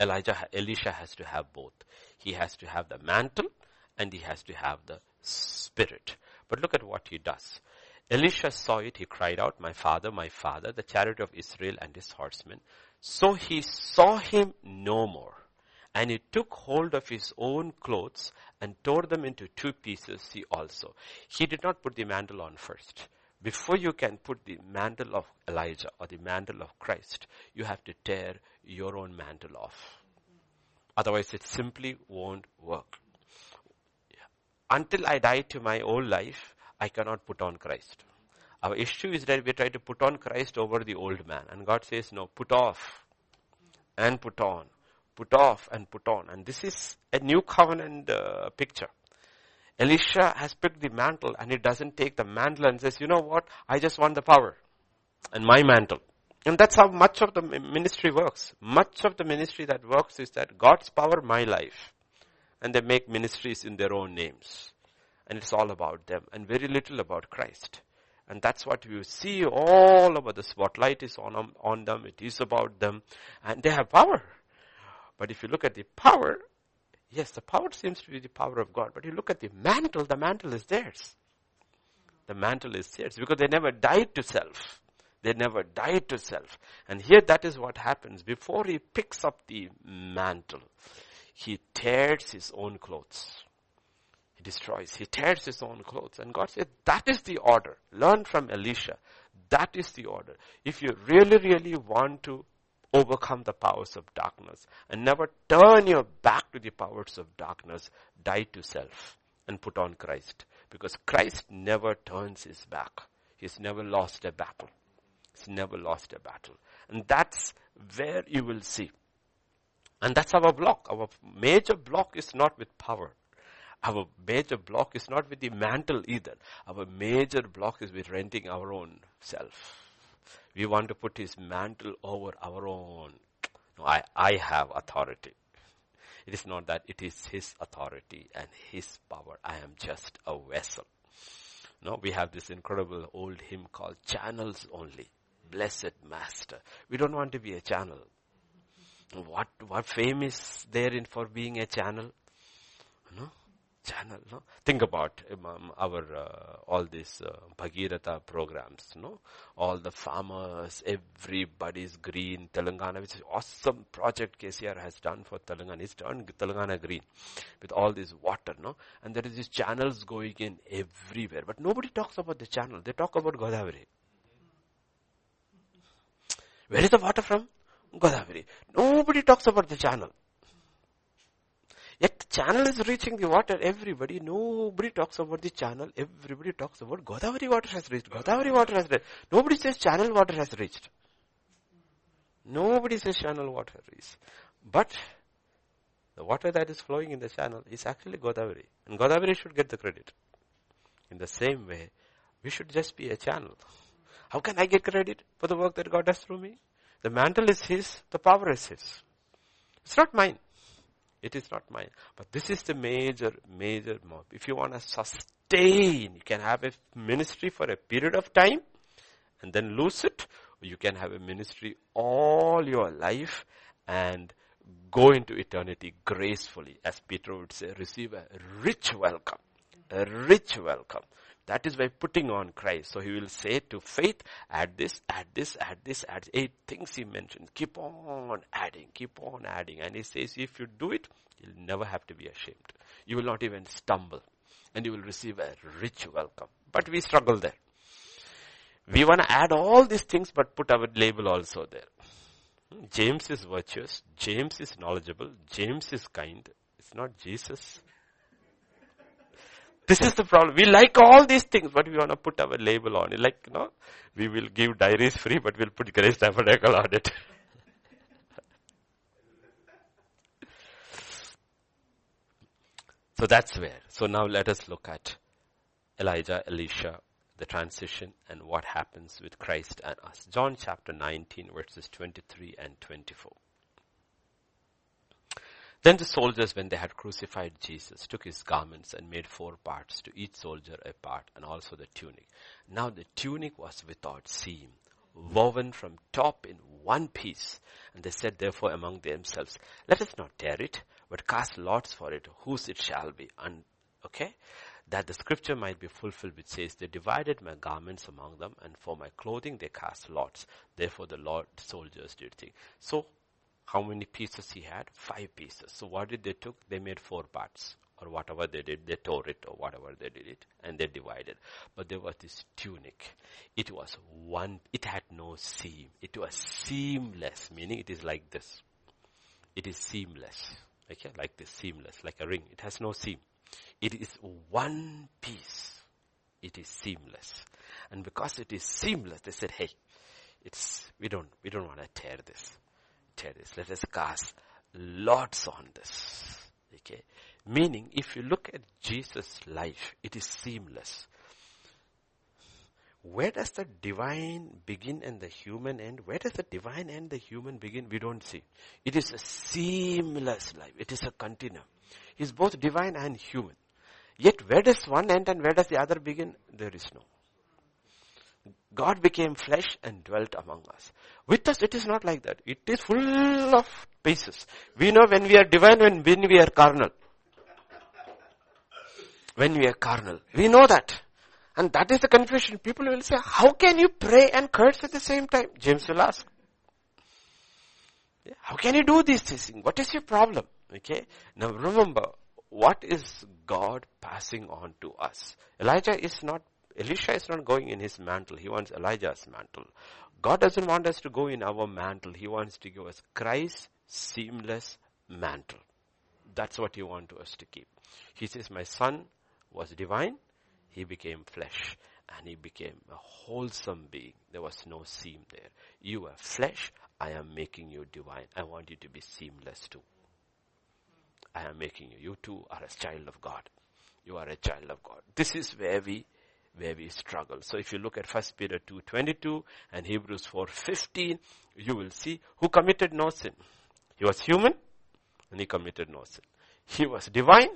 Elijah, Elisha has to have both. He has to have the mantle and he has to have the spirit. But look at what he does. Elisha saw it. He cried out, my father, my father, the chariot of Israel and his horsemen. So he saw him no more. And he took hold of his own clothes and tore them into two pieces, he also. He did not put the mantle on first. Before you can put the mantle of Elijah or the mantle of Christ, you have to tear your own mantle off. Otherwise it simply won't work. Until I die to my old life, I cannot put on Christ. Our issue is that we try to put on Christ over the old man. And God says, no, put off and put on put off and put on. And this is a new covenant uh, picture. Elisha has picked the mantle and he doesn't take the mantle and says, you know what, I just want the power and my mantle. And that's how much of the ministry works. Much of the ministry that works is that God's power, my life. And they make ministries in their own names. And it's all about them and very little about Christ. And that's what you see all over the spotlight is on, on them. It is about them and they have power. But if you look at the power, yes, the power seems to be the power of God. But you look at the mantle, the mantle is theirs. The mantle is theirs because they never died to self. They never died to self. And here that is what happens. Before he picks up the mantle, he tears his own clothes. He destroys. He tears his own clothes. And God said, that is the order. Learn from Elisha. That is the order. If you really, really want to overcome the powers of darkness and never turn your back to the powers of darkness. Die to self and put on Christ because Christ never turns his back. He's never lost a battle. He's never lost a battle. And that's where you will see. And that's our block. Our major block is not with power. Our major block is not with the mantle either. Our major block is with renting our own self. We want to put his mantle over our own. No, I, I have authority. It is not that it is his authority and his power. I am just a vessel. No, we have this incredible old hymn called Channels Only. Blessed Master. We don't want to be a channel. What, what fame is there in for being a channel? No? Channel. No? Think about um, our uh, all these uh, programs. No, all the farmers, everybody's green. Telangana, which is awesome project KCR has done for Telangana. It's turned Telangana green with all this water. No, and there is these channels going in everywhere, but nobody talks about the channel. They talk about Godavari. Where is the water from? Godavari. Nobody talks about the channel. Yet the channel is reaching the water. Everybody, nobody talks about the channel. Everybody talks about Godavari water has reached. Godavari water has reached. Nobody says channel water has reached. Nobody says channel water reached. But the water that is flowing in the channel is actually Godavari. And Godavari should get the credit. In the same way, we should just be a channel. How can I get credit for the work that God does through me? The mantle is His, the power is His. It's not mine. It is not mine. But this is the major, major mob. If you want to sustain, you can have a ministry for a period of time and then lose it. Or you can have a ministry all your life and go into eternity gracefully. As Peter would say, receive a rich welcome. A rich welcome. That is by putting on Christ. So he will say to faith, add this, add this, add this, add eight things he mentions. Keep on adding, keep on adding. And he says if you do it, you'll never have to be ashamed. You will not even stumble. And you will receive a rich welcome. But we struggle there. We want to add all these things but put our label also there. Hmm, James is virtuous. James is knowledgeable. James is kind. It's not Jesus. This is the problem. We like all these things, but we want to put our label on it. Like, you know, we will give diaries free, but we'll put Grace Tabernacle on it. So that's where. So now let us look at Elijah, Elisha, the transition and what happens with Christ and us. John chapter 19 verses 23 and 24. Then the soldiers, when they had crucified Jesus, took his garments and made four parts, to each soldier a part, and also the tunic. Now the tunic was without seam, woven from top in one piece. And they said therefore among themselves, let us not tear it, but cast lots for it, whose it shall be. And, okay? That the scripture might be fulfilled which says, they divided my garments among them, and for my clothing they cast lots. Therefore the Lord soldiers did think. So how many pieces he had? Five pieces. So what did they took? They made four parts or whatever they did, they tore it or whatever they did it and they divided. But there was this tunic. It was one, it had no seam. It was seamless, meaning it is like this. It is seamless. Okay, like this, seamless, like a ring. It has no seam. It is one piece. It is seamless. And because it is seamless, they said, hey, it's, we don't, we don't want to tear this this. Let us cast lots on this. Okay. Meaning, if you look at Jesus' life, it is seamless. Where does the divine begin and the human end? Where does the divine end, the human begin? We don't see. It is a seamless life. It is a continuum. He's both divine and human. Yet where does one end and where does the other begin? There is no. God became flesh and dwelt among us. With us, it is not like that. It is full of pieces. We know when we are divine and when we are carnal. When we are carnal. We know that. And that is the confusion. People will say, how can you pray and curse at the same time? James will ask. How can you do these things? What is your problem? Okay. Now remember, what is God passing on to us? Elijah is not Elisha is not going in his mantle. He wants Elijah's mantle. God doesn't want us to go in our mantle. He wants to give us Christ's seamless mantle. That's what he wants us to keep. He says, my son was divine. He became flesh and he became a wholesome being. There was no seam there. You are flesh. I am making you divine. I want you to be seamless too. I am making you. You too are a child of God. You are a child of God. This is where we where we struggle. So if you look at 1 Peter 2.22 and Hebrews 4.15, you will see who committed no sin. He was human and he committed no sin. He was divine.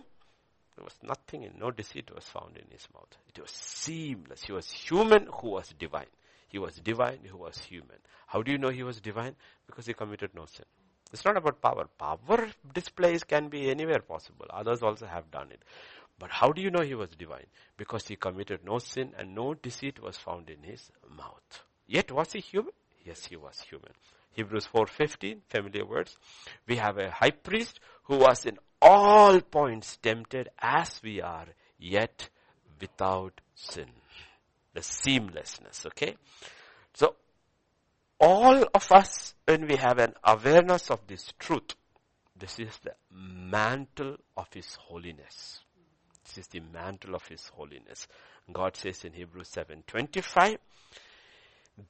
There was nothing and no deceit was found in his mouth. It was seamless. He was human who was divine. He was divine who was human. How do you know he was divine? Because he committed no sin. It's not about power. Power displays can be anywhere possible. Others also have done it. But how do you know he was divine? Because he committed no sin and no deceit was found in his mouth. Yet was he human? Yes, he was human. Hebrews 4:15, familiar words. We have a high priest who was in all points tempted as we are, yet without sin. The seamlessness, okay? So, all of us, when we have an awareness of this truth, this is the mantle of His holiness. This is the mantle of His holiness. God says in Hebrews 7:25,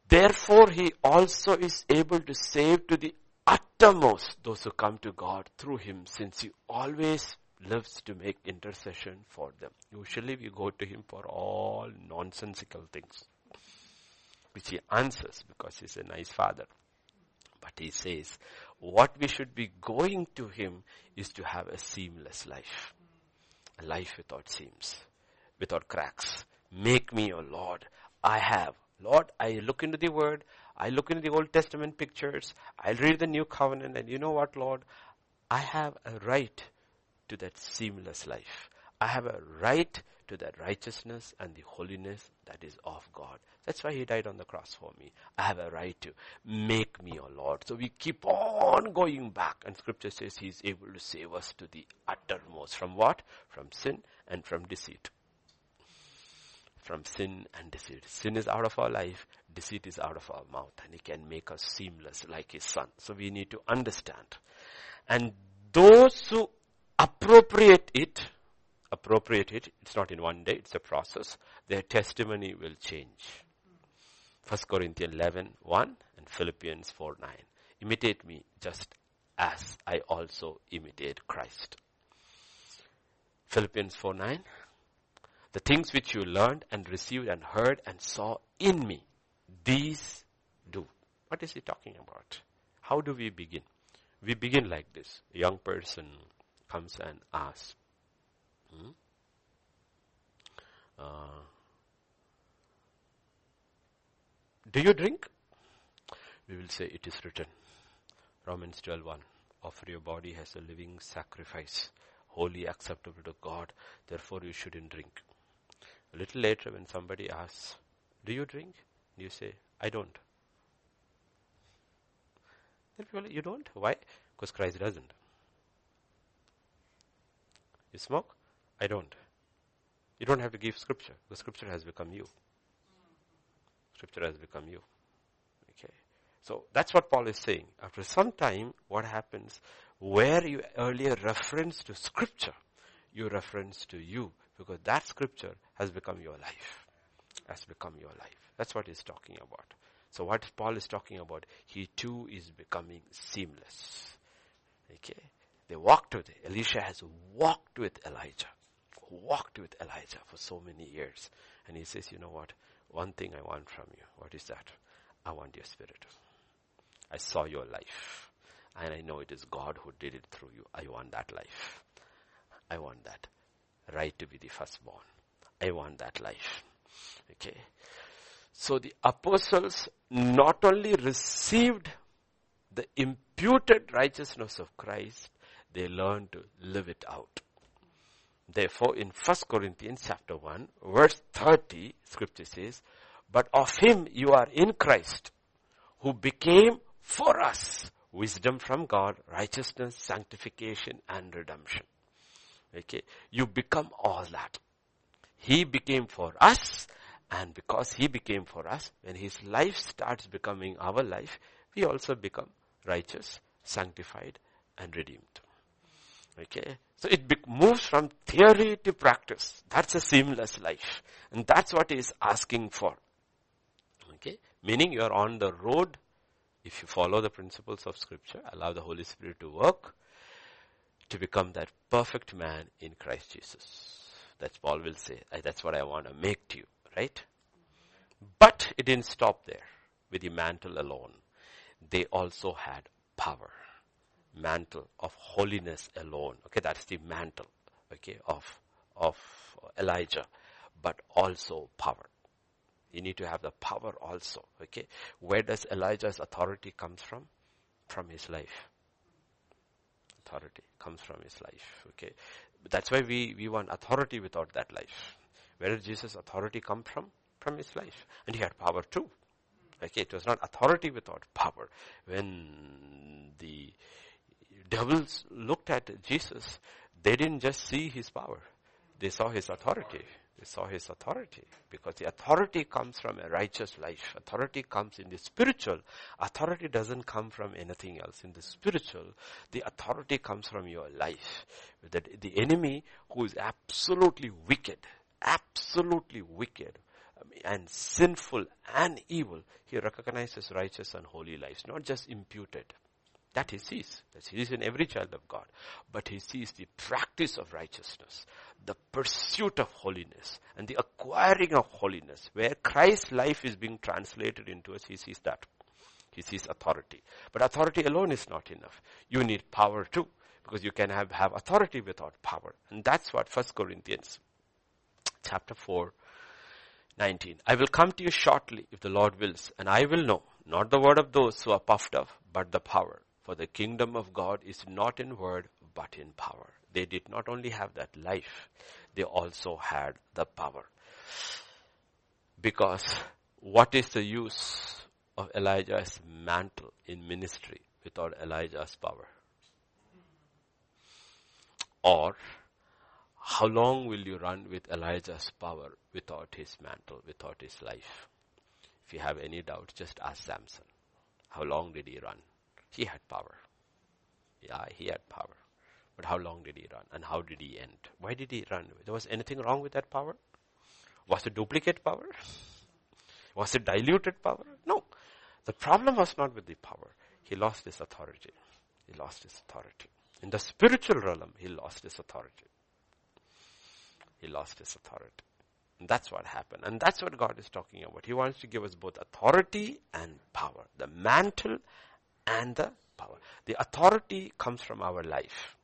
Therefore He also is able to save to the uttermost those who come to God through Him, since He always lives to make intercession for them. Usually we go to Him for all nonsensical things, which He answers because He's a nice Father. But He says, what we should be going to Him is to have a seamless life a life without seams, without cracks. Make me, O Lord. I have. Lord, I look into the word. I look into the Old Testament pictures. I read the New Covenant and you know what, Lord? I have a right to that seamless life. I have a right to that righteousness and the holiness that is of God. That's why he died on the cross for me. I have a right to make me, O Lord. So we keep on going back and scripture says he is able to save us to the uttermost. From what? From sin and from deceit. From sin and deceit. Sin is out of our life. Deceit is out of our mouth and he can make us seamless like his son. So we need to understand. And those who appropriate it, appropriate it, it's not in one day, it's a process, their testimony will change. 1 Corinthians 11, 1 and Philippians 4, 9. Imitate me just as I also imitate Christ. Philippians 4 9. The things which you learned and received and heard and saw in me, these do. What is he talking about? How do we begin? We begin like this. A young person comes and asks, hmm? uh, Do you drink? We will say it is written. Romans 12.1 Offer your body as a living sacrifice, wholly acceptable to God. Therefore you shouldn't drink. A little later when somebody asks, do you drink? You say, I don't. Then people, you don't? Why? Because Christ doesn't. You smoke? I don't. You don't have to give scripture. The scripture has become you. Scripture has become you. Okay. So that's what Paul is saying. After some time, what happens? Where you earlier reference to scripture, you reference to you because that scripture has become your life. Has become your life. That's what he's talking about. So what Paul is talking about, he too is becoming seamless. Okay. They walked with it. Elisha has walked with Elijah. Walked with Elijah for so many years. And he says, you know what? One thing I want from you. What is that? I want your spirit. I saw your life. And I know it is God who did it through you. I want that life. I want that. Right to be the firstborn. I want that life. Okay. So the apostles not only received the imputed righteousness of Christ, they learned to live it out. Therefore, in 1 Corinthians chapter 1, verse 30, scripture says, But of him you are in Christ, who became for us wisdom from God, righteousness, sanctification, and redemption. Okay, you become all that. He became for us, and because he became for us, when his life starts becoming our life, we also become righteous, sanctified, and redeemed. Okay. So it moves from theory to practice. That's a seamless life. And that's what he is asking for. Okay. Meaning you are on the road. If you follow the principles of scripture, allow the Holy Spirit to work to become that perfect man in Christ Jesus. That's Paul will say. That's what I want to make to you. Right? But it didn't stop there with the mantle alone. They also had power mantle of holiness alone. Okay, that's the mantle, okay, of, of Elijah, but also power. You need to have the power also, okay. Where does Elijah's authority comes from? From his life. Authority comes from his life, okay. That's why we, we want authority without that life. Where did Jesus' authority come from? From his life. And he had power too. Okay, it was not authority without power. When the devils looked at Jesus, they didn't just see his power. They saw his authority. They saw his authority because the authority comes from a righteous life. Authority comes in the spiritual. Authority doesn't come from anything else. In the spiritual, the authority comes from your life. That the enemy who is absolutely wicked, absolutely wicked, um, and sinful and evil, he recognizes righteous and holy lives, not just imputed. That he sees. That he sees in every child of God. But he sees the practice of righteousness, the pursuit of holiness, and the acquiring of holiness. Where Christ's life is being translated into us, he sees that. He sees authority. But authority alone is not enough. You need power too. Because you can have, have authority without power. And that's what 1 Corinthians chapter 4, 19. I will come to you shortly if the Lord wills, and I will know, not the word of those who are puffed up, but the power for the kingdom of God is not in word, but in power. They did not only have that life, they also had the power. Because what is the use of Elijah's mantle in ministry without Elijah's power? Or how long will you run with Elijah's power without his mantle, without his life? If you have any doubt, just ask Samson. How long did he run? He had power. Yeah, he had power. But how long did he run? And how did he end? Why did he run? There was anything wrong with that power? Was it duplicate power? Was it diluted power? No. The problem was not with the power. He lost his authority. He lost his authority. In the spiritual realm, he lost his authority. he lost his authority. And that's what happened. And that's what God is talking about. He wants to give us both authority and power. The mantle and the power. The authority comes from our life.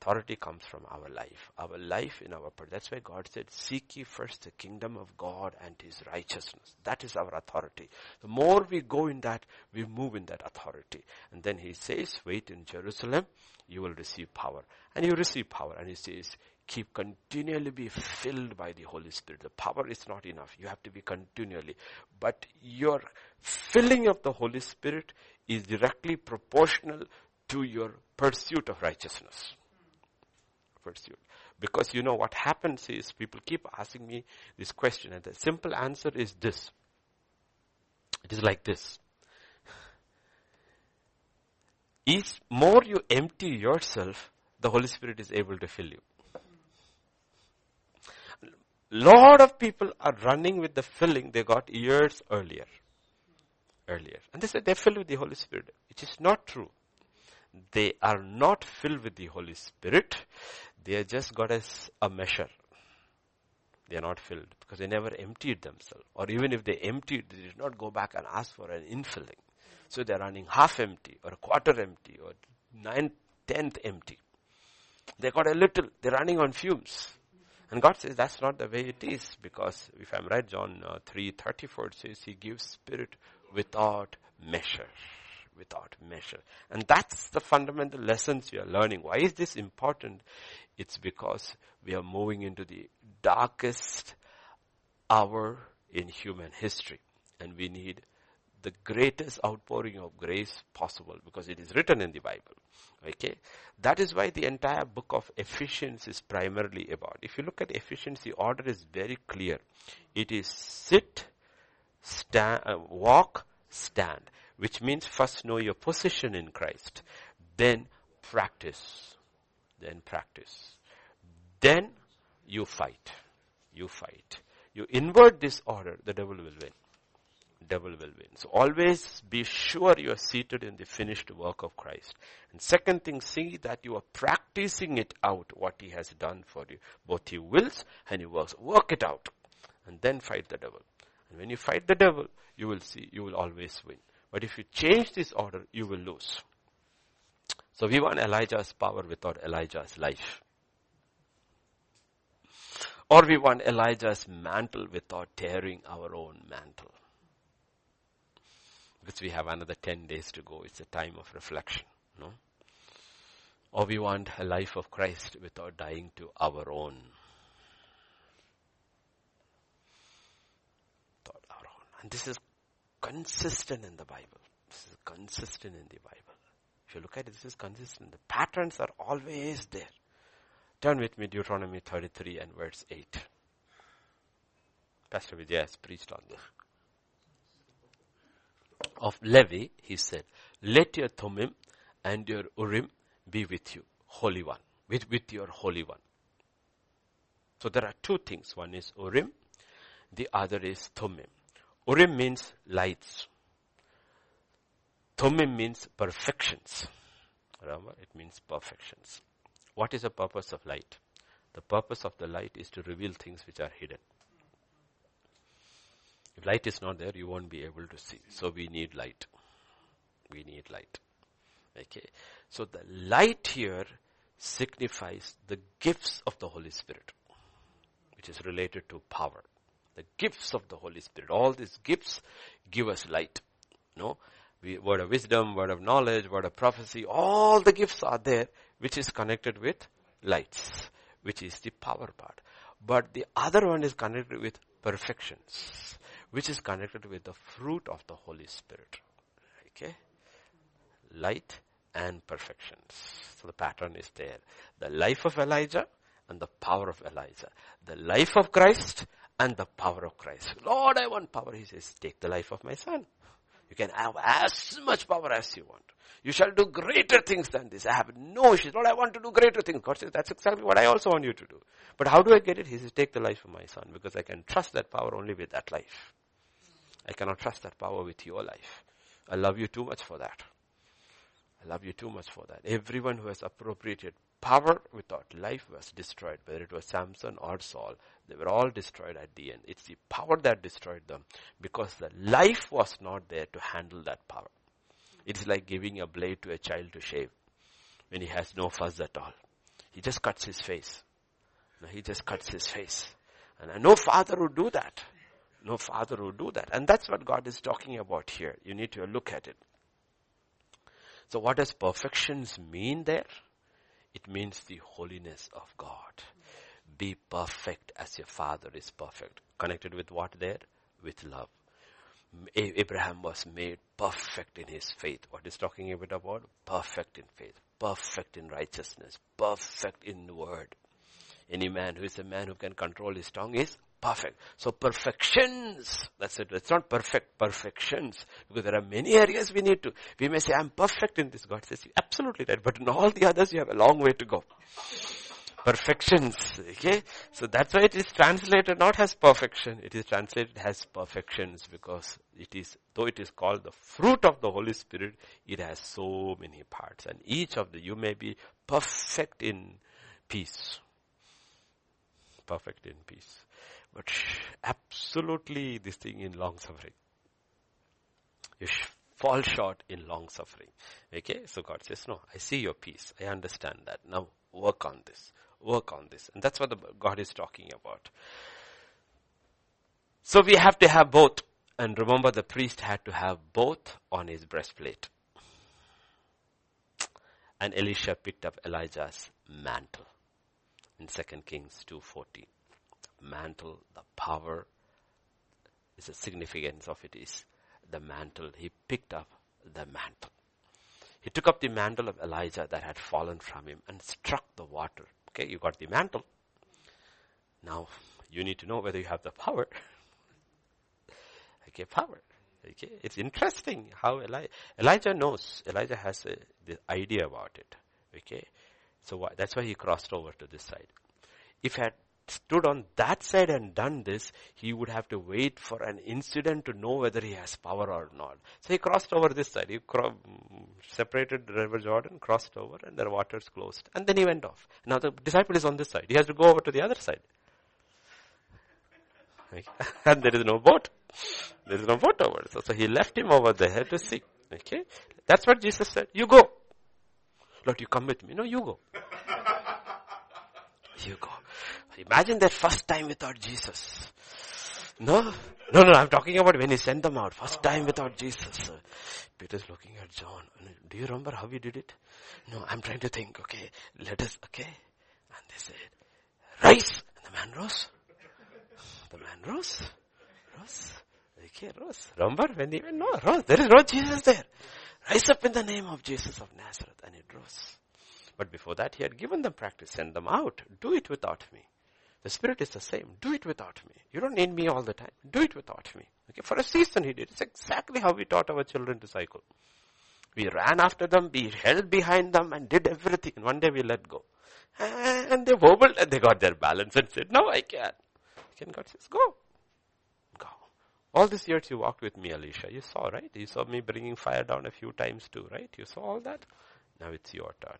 Authority comes from our life. Our life in our part. That's why God said, seek ye first the kingdom of God and his righteousness. That is our authority. The more we go in that, we move in that authority. And then he says, wait in Jerusalem, you will receive power. And you receive power. And he says, keep continually be filled by the Holy Spirit. The power is not enough. You have to be continually. But your filling of the Holy Spirit is directly proportional to your pursuit of righteousness pursuit. Because you know what happens is people keep asking me this question and the simple answer is this. It is like this. Is more you empty yourself, the Holy Spirit is able to fill you. Lot of people are running with the filling they got years earlier. Earlier. And they said they're filled with the Holy Spirit, which is not true. They are not filled with the Holy Spirit. They are just got as a measure. They are not filled because they never emptied themselves. Or even if they emptied, they did not go back and ask for an infilling. So they're running half empty or a quarter empty or nine tenth empty. They got a little, they're running on fumes. And God says that's not the way it is because if I'm right, John uh, 3.34 says He gives spirit without measure without measure. And that's the fundamental lessons we are learning. Why is this important? It's because we are moving into the darkest hour in human history. And we need the greatest outpouring of grace possible because it is written in the Bible. Okay. That is why the entire book of Ephesians is primarily about. If you look at Ephesians, the order is very clear. It is sit, stand, uh, walk, stand which means first know your position in Christ, then practice, then practice. Then you fight. You fight. You invert this order, the devil will win. Devil will win. So always be sure you are seated in the finished work of Christ. And second thing, see that you are practicing it out, what he has done for you. Both he wills and he works. Work it out. And then fight the devil. And when you fight the devil, you will see, you will always win. But if you change this order, you will lose. So we want Elijah's power without Elijah's life. Or we want Elijah's mantle without tearing our own mantle. Because we have another 10 days to go. It's a time of reflection. No? Or we want a life of Christ without dying to our own. Without our own. And this is consistent in the Bible. This is consistent in the Bible. If you look at it, this is consistent. The patterns are always there. Turn with me Deuteronomy 33 and verse 8. Pastor Vijay has preached on this. Of Levi, he said, let your Thummim and your Urim be with you, Holy One, with, with your Holy One. So there are two things. One is Urim, the other is Thummim. Urim means lights. Thummim means perfections. Rama, it means perfections. What is the purpose of light? The purpose of the light is to reveal things which are hidden. If light is not there, you won't be able to see. So we need light. We need light. Okay. So the light here signifies the gifts of the Holy Spirit, which is related to power. The gifts of the Holy Spirit. All these gifts give us light. No? We, word of wisdom, word of knowledge, word of prophecy, all the gifts are there, which is connected with lights, which is the power part. But the other one is connected with perfections, which is connected with the fruit of the Holy Spirit. Okay? Light and perfections. So the pattern is there. The life of Elijah and the power of Elijah. The life of Christ and the power of Christ. Lord, I want power. He says, take the life of my son. You can have as much power as you want. You shall do greater things than this. I have no issues. Lord, I want to do greater things. God says, that's exactly what I also want you to do. But how do I get it? He says, take the life of my son because I can trust that power only with that life. I cannot trust that power with your life. I love you too much for that. I love you too much for that. Everyone who has appropriated power without life was destroyed, whether it was Samson or Saul. They were all destroyed at the end. It's the power that destroyed them because the life was not there to handle that power. It's like giving a blade to a child to shave when he has no fuzz at all. He just cuts his face. He just cuts his face. And no father would do that. No father would do that. And that's what God is talking about here. You need to look at it. So what does perfections mean there? It means the holiness of God. Be perfect as your father is perfect. Connected with what there? With love. Abraham was made perfect in his faith. What is talking a bit about? Perfect in faith, perfect in righteousness, perfect in word. Any man who is a man who can control his tongue is perfect. So perfections, that's it. It's not perfect, perfections. Because there are many areas we need to. We may say, I'm perfect in this. God says, absolutely right. But in all the others, you have a long way to go. Perfections. Okay? So that's why it is translated not as perfection. It is translated as perfections because it is, though it is called the fruit of the Holy Spirit, it has so many parts. And each of the, you may be perfect in peace. Perfect in peace but absolutely this thing in long suffering. You fall short in long suffering. Okay, so God says, no, I see your peace. I understand that. Now work on this. Work on this. And that's what the, God is talking about. So we have to have both. And remember the priest had to have both on his breastplate. And Elisha picked up Elijah's mantle in 2 Kings 2.14 mantle, the power, is the significance of it is the mantle. He picked up the mantle. He took up the mantle of Elijah that had fallen from him and struck the water. Okay, you got the mantle. Now, you need to know whether you have the power. okay, power. Okay, it's interesting how Eli- Elijah knows. Elijah has a, the idea about it. Okay, so that's why he crossed over to this side. If had stood on that side and done this, he would have to wait for an incident to know whether he has power or not. So he crossed over this side. He cro- mm, separated the river Jordan, crossed over, and the waters closed. And then he went off. Now the disciple is on this side. He has to go over to the other side. and there is no boat. There is no boat over. So, so he left him over there to see. Okay? That's what Jesus said. You go. Lord, you come with me. No, you go. You go. Imagine that first time without Jesus. No? No, no, I'm talking about when he sent them out. First time without Jesus. Peter's looking at John. Do you remember how he did it? No, I'm trying to think. Okay, let us, okay. And they said, rise. And the man rose. The man rose. Rose. Okay, rose. Remember when he went? No, rose. There is no Jesus there. Rise up in the name of Jesus of Nazareth. And it rose. But before that, he had given them practice. Send them out. Do it without me. The Spirit is the same. Do it without me. You don't need me all the time. Do it without me. Okay, for a season he did. It's exactly how we taught our children to cycle. We ran after them, we held behind them and did everything. And one day we let go. And they wobbled and they got their balance and said, no, I can't. Can God says, go. Go. All these years you walked with me, Elisha. You saw, right? You saw me bringing fire down a few times too, right? You saw all that? Now it's your turn.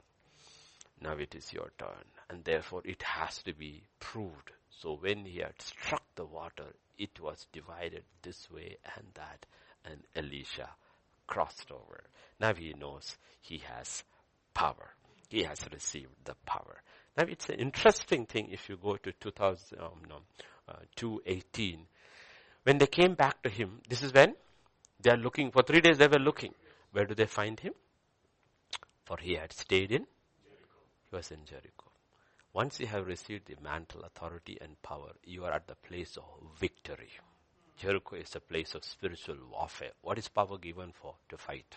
Now it is your turn. And therefore it has to be proved. So when he had struck the water, it was divided this way and that. And Elisha crossed over. Now he knows he has power. He has received the power. Now it's an interesting thing if you go to 2000, um, no, uh, 218. When they came back to him, this is when they are looking, for three days they were looking. Where do they find him? For he had stayed in Jericho. he was in Jericho. Once you have received the mantle, authority and power, you are at the place of victory. Jericho is a place of spiritual warfare. What is power given for? To fight.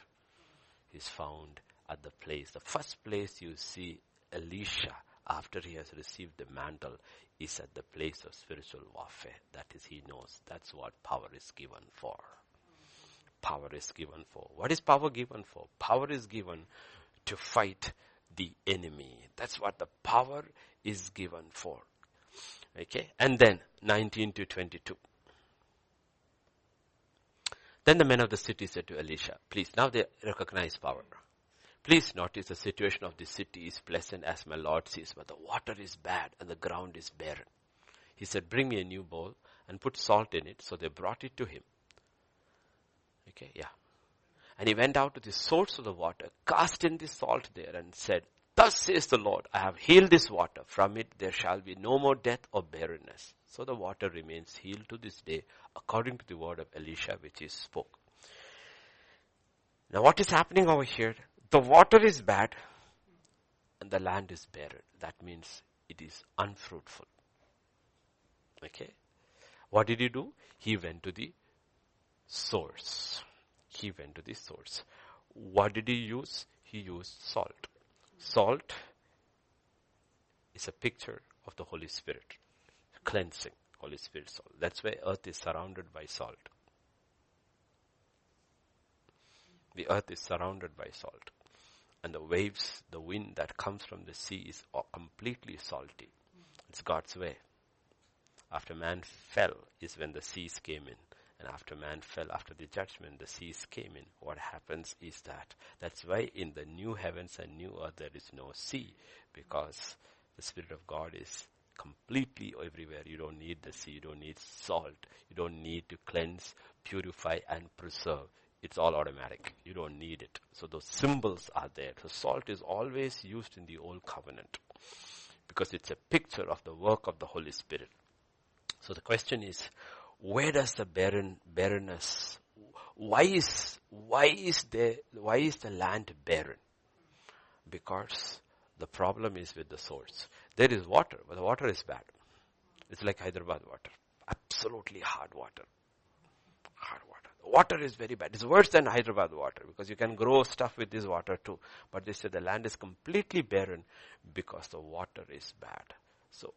Is found at the place. The first place you see Elisha after he has received the mantle is at the place of spiritual warfare. That is, he knows that's what power is given for. Power is given for. What is power given for? Power is given to fight the enemy. That's what the power is given for. Okay. And then 19 to 22. Then the men of the city said to Elisha, please, now they recognize power. Please notice the situation of the city is pleasant as my Lord sees, but the water is bad and the ground is barren. He said, bring me a new bowl and put salt in it. So they brought it to him. Okay, yeah. And he went out to the source of the water, cast in the salt there and said, Thus says the Lord, I have healed this water. From it there shall be no more death or barrenness. So the water remains healed to this day according to the word of Elisha which he spoke. Now what is happening over here? The water is bad and the land is barren. That means it is unfruitful. Okay. What did he do? He went to the source. He went to the source. What did he use? He used salt. Salt is a picture of the Holy Spirit. Cleansing. Holy Spirit salt. That's why earth is surrounded by salt. The earth is surrounded by salt. And the waves, the wind that comes from the sea is completely salty. It's God's way. After man fell is when the seas came in. And after man fell, after the judgment, the seas came in. What happens is that. That's why in the new heavens and new earth there is no sea. Because the Spirit of God is completely everywhere. You don't need the sea. You don't need salt. You don't need to cleanse, purify and preserve. It's all automatic. You don't need it. So those symbols are there. So salt is always used in the old covenant because it's a picture of the work of the Holy Spirit. So the question is, where does the barren, barrenness, why is, why is the, why is the land barren? Because the problem is with the source. There is water, but the water is bad. It's like Hyderabad water. Absolutely hard water. Hard water. Water is very bad. It's worse than Hyderabad water because you can grow stuff with this water too. But they say the land is completely barren because the water is bad. So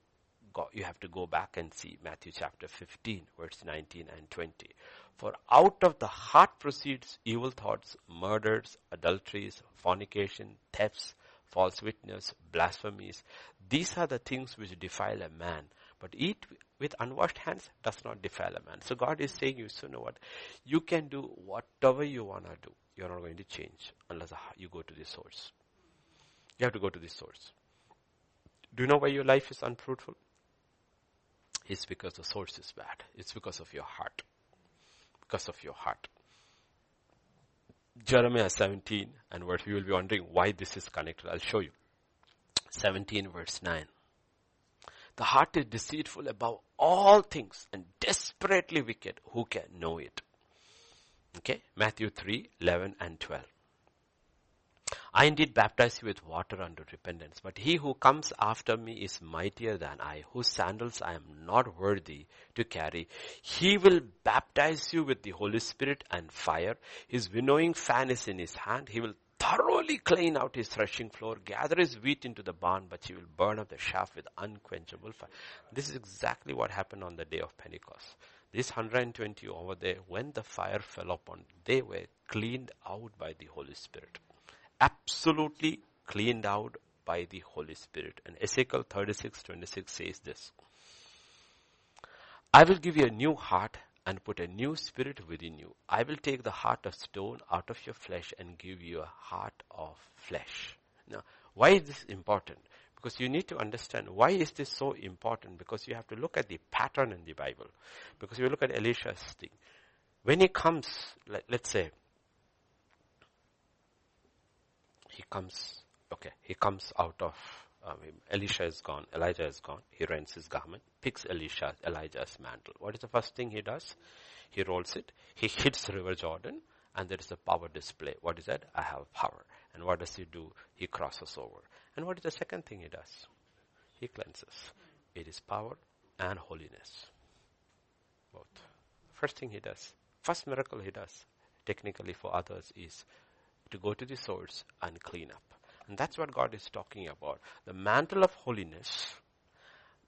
you have to go back and see Matthew chapter 15 verse 19 and 20. For out of the heart proceeds evil thoughts, murders, adulteries, fornication, thefts, false witness, blasphemies. These are the things which defile a man. But eat with unwashed hands does not defile a man. So God is saying you, so know what? You can do whatever you want to do. You're not going to change unless you go to the source. You have to go to the source. Do you know why your life is unfruitful? It's because the source is bad. It's because of your heart. Because of your heart. Jeremiah 17 and verse, you will be wondering why this is connected. I'll show you. 17 verse 9. The heart is deceitful above all things and desperately wicked. Who can know it? Okay. Matthew 3, 11 and 12. I indeed baptize you with water unto repentance, but he who comes after me is mightier than I, whose sandals I am not worthy to carry. He will baptize you with the Holy Spirit and fire. His winnowing fan is in his hand. He will thoroughly clean out his threshing floor, gather his wheat into the barn, but he will burn up the chaff with unquenchable fire. This is exactly what happened on the day of Pentecost. These 120 over there, when the fire fell upon, they were cleaned out by the Holy Spirit absolutely cleaned out by the Holy Spirit. And Ezekiel 36, 26 says this. I will give you a new heart and put a new spirit within you. I will take the heart of stone out of your flesh and give you a heart of flesh. Now, why is this important? Because you need to understand why is this so important? Because you have to look at the pattern in the Bible. Because you look at Elisha's thing. When he comes, let, let's say, he comes, okay, he comes out of, um, Elisha is gone, Elijah is gone, he rents his garment, picks Elisha, Elijah's mantle. What is the first thing he does? He rolls it, he hits River Jordan, and there is a power display. What is that? I have power. And what does he do? He crosses over. And what is the second thing he does? He cleanses. It is power and holiness. Both. First thing he does, first miracle he does, technically for others, is to go to the source and clean up. And that's what God is talking about. The mantle of holiness,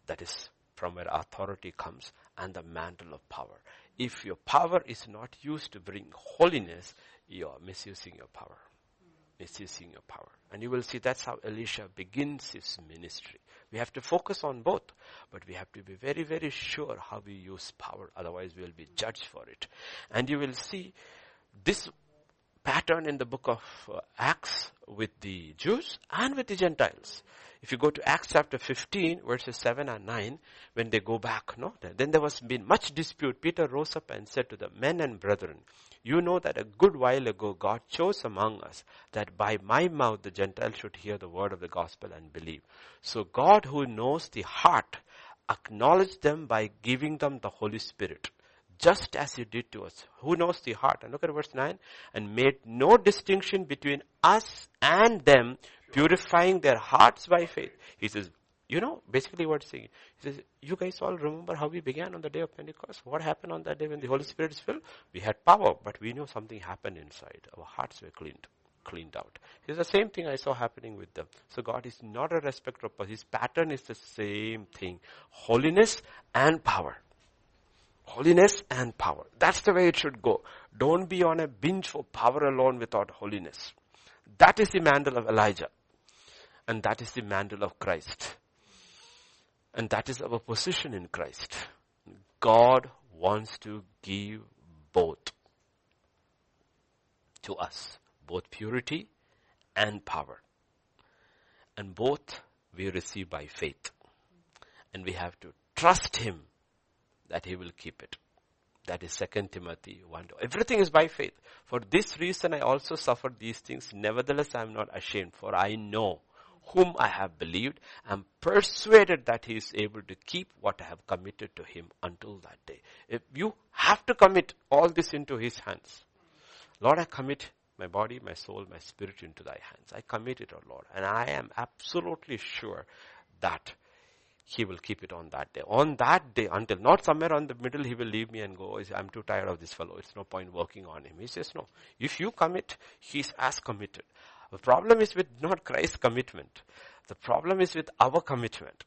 that is from where authority comes, and the mantle of power. If your power is not used to bring holiness, you are misusing your power. Misusing your power. And you will see that's how Elisha begins his ministry. We have to focus on both, but we have to be very, very sure how we use power. Otherwise we will be judged for it. And you will see this pattern in the book of uh, Acts with the Jews and with the Gentiles. If you go to Acts chapter 15, verses 7 and 9, when they go back, no, then there was been much dispute. Peter rose up and said to the men and brethren, you know that a good while ago God chose among us that by my mouth the Gentiles should hear the word of the gospel and believe. So God who knows the heart acknowledged them by giving them the Holy Spirit just as he did to us. Who knows the heart? And look at verse 9. And made no distinction between us and them, purifying their hearts by faith. He says, you know, basically what he's saying. He says, you guys all remember how we began on the day of Pentecost? What happened on that day when the Holy Spirit is filled? We had power, but we knew something happened inside. Our hearts were cleaned cleaned out. It's the same thing I saw happening with them. So God is not a respecter of person. His pattern is the same thing. Holiness and power. Holiness and power. That's the way it should go. Don't be on a binge for power alone without holiness. That is the mantle of Elijah. And that is the mantle of Christ. And that is our position in Christ. God wants to give both to us. Both purity and power. And both we receive by faith. And we have to trust Him that he will keep it. That is 2 Timothy 1. Everything is by faith. For this reason I also suffered these things. Nevertheless I am not ashamed for I know whom I have believed. Am persuaded that he is able to keep what I have committed to him until that day. If you have to commit all this into his hands. Lord, I commit my body, my soul, my spirit into thy hands. I commit it, O oh Lord. And I am absolutely sure that he will keep it on that day. On that day, until not somewhere on the middle, he will leave me and go, oh, I'm too tired of this fellow. It's no point working on him. He says, no. If you commit, he's as committed. The problem is with not Christ's commitment. The problem is with our commitment.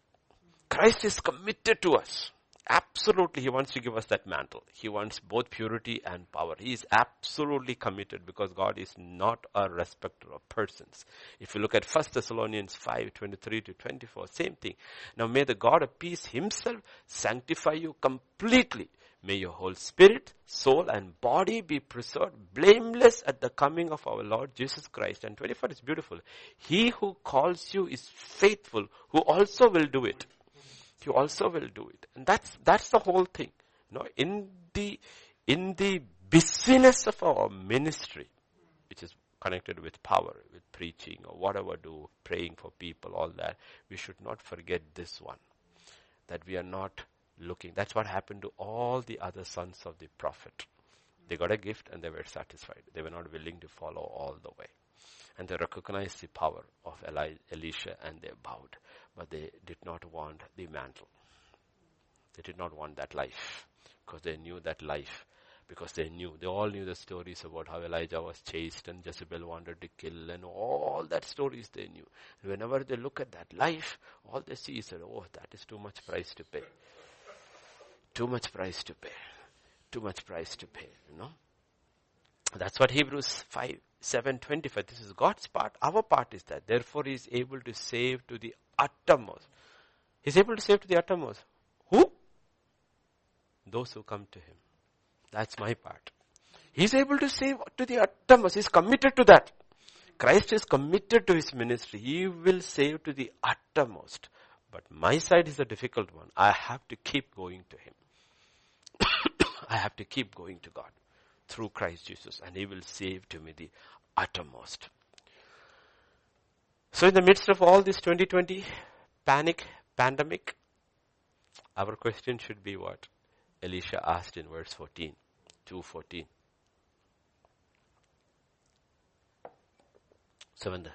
Christ is committed to us. Absolutely, He wants to give us that mantle. He wants both purity and power. He is absolutely committed because God is not a respecter of persons. If you look at 1 Thessalonians 5, 23 to 24, same thing. Now may the God of peace Himself sanctify you completely. May your whole spirit, soul and body be preserved blameless at the coming of our Lord Jesus Christ. And 24 is beautiful. He who calls you is faithful, who also will do it you also will do it. And that's, that's the whole thing. You know, in the, in the busyness of our ministry, which is connected with power, with preaching or whatever do, praying for people, all that, we should not forget this one. That we are not looking. That's what happened to all the other sons of the prophet. They got a gift and they were satisfied. They were not willing to follow all the way. And they recognized the power of Eli- Elisha and they bowed but they did not want the mantle. They did not want that life because they knew that life because they knew, they all knew the stories about how Elijah was chased and Jezebel wanted to kill and all that stories they knew. And whenever they look at that life, all they see is that, oh, that is too much price to pay. Too much price to pay. Too much price to pay, you know. That's what Hebrews 5, 7, 25. This is God's part. Our part is that. Therefore he is able to save to the uttermost. He's able to save to the uttermost. Who? Those who come to him. That's my part. He's able to save to the uttermost. He's committed to that. Christ is committed to his ministry. He will save to the uttermost. But my side is a difficult one. I have to keep going to him. I have to keep going to God through Christ Jesus and he will save to me the uttermost. So in the midst of all this 2020 panic, pandemic, our question should be what? Elisha asked in verse 14, 214. So when the,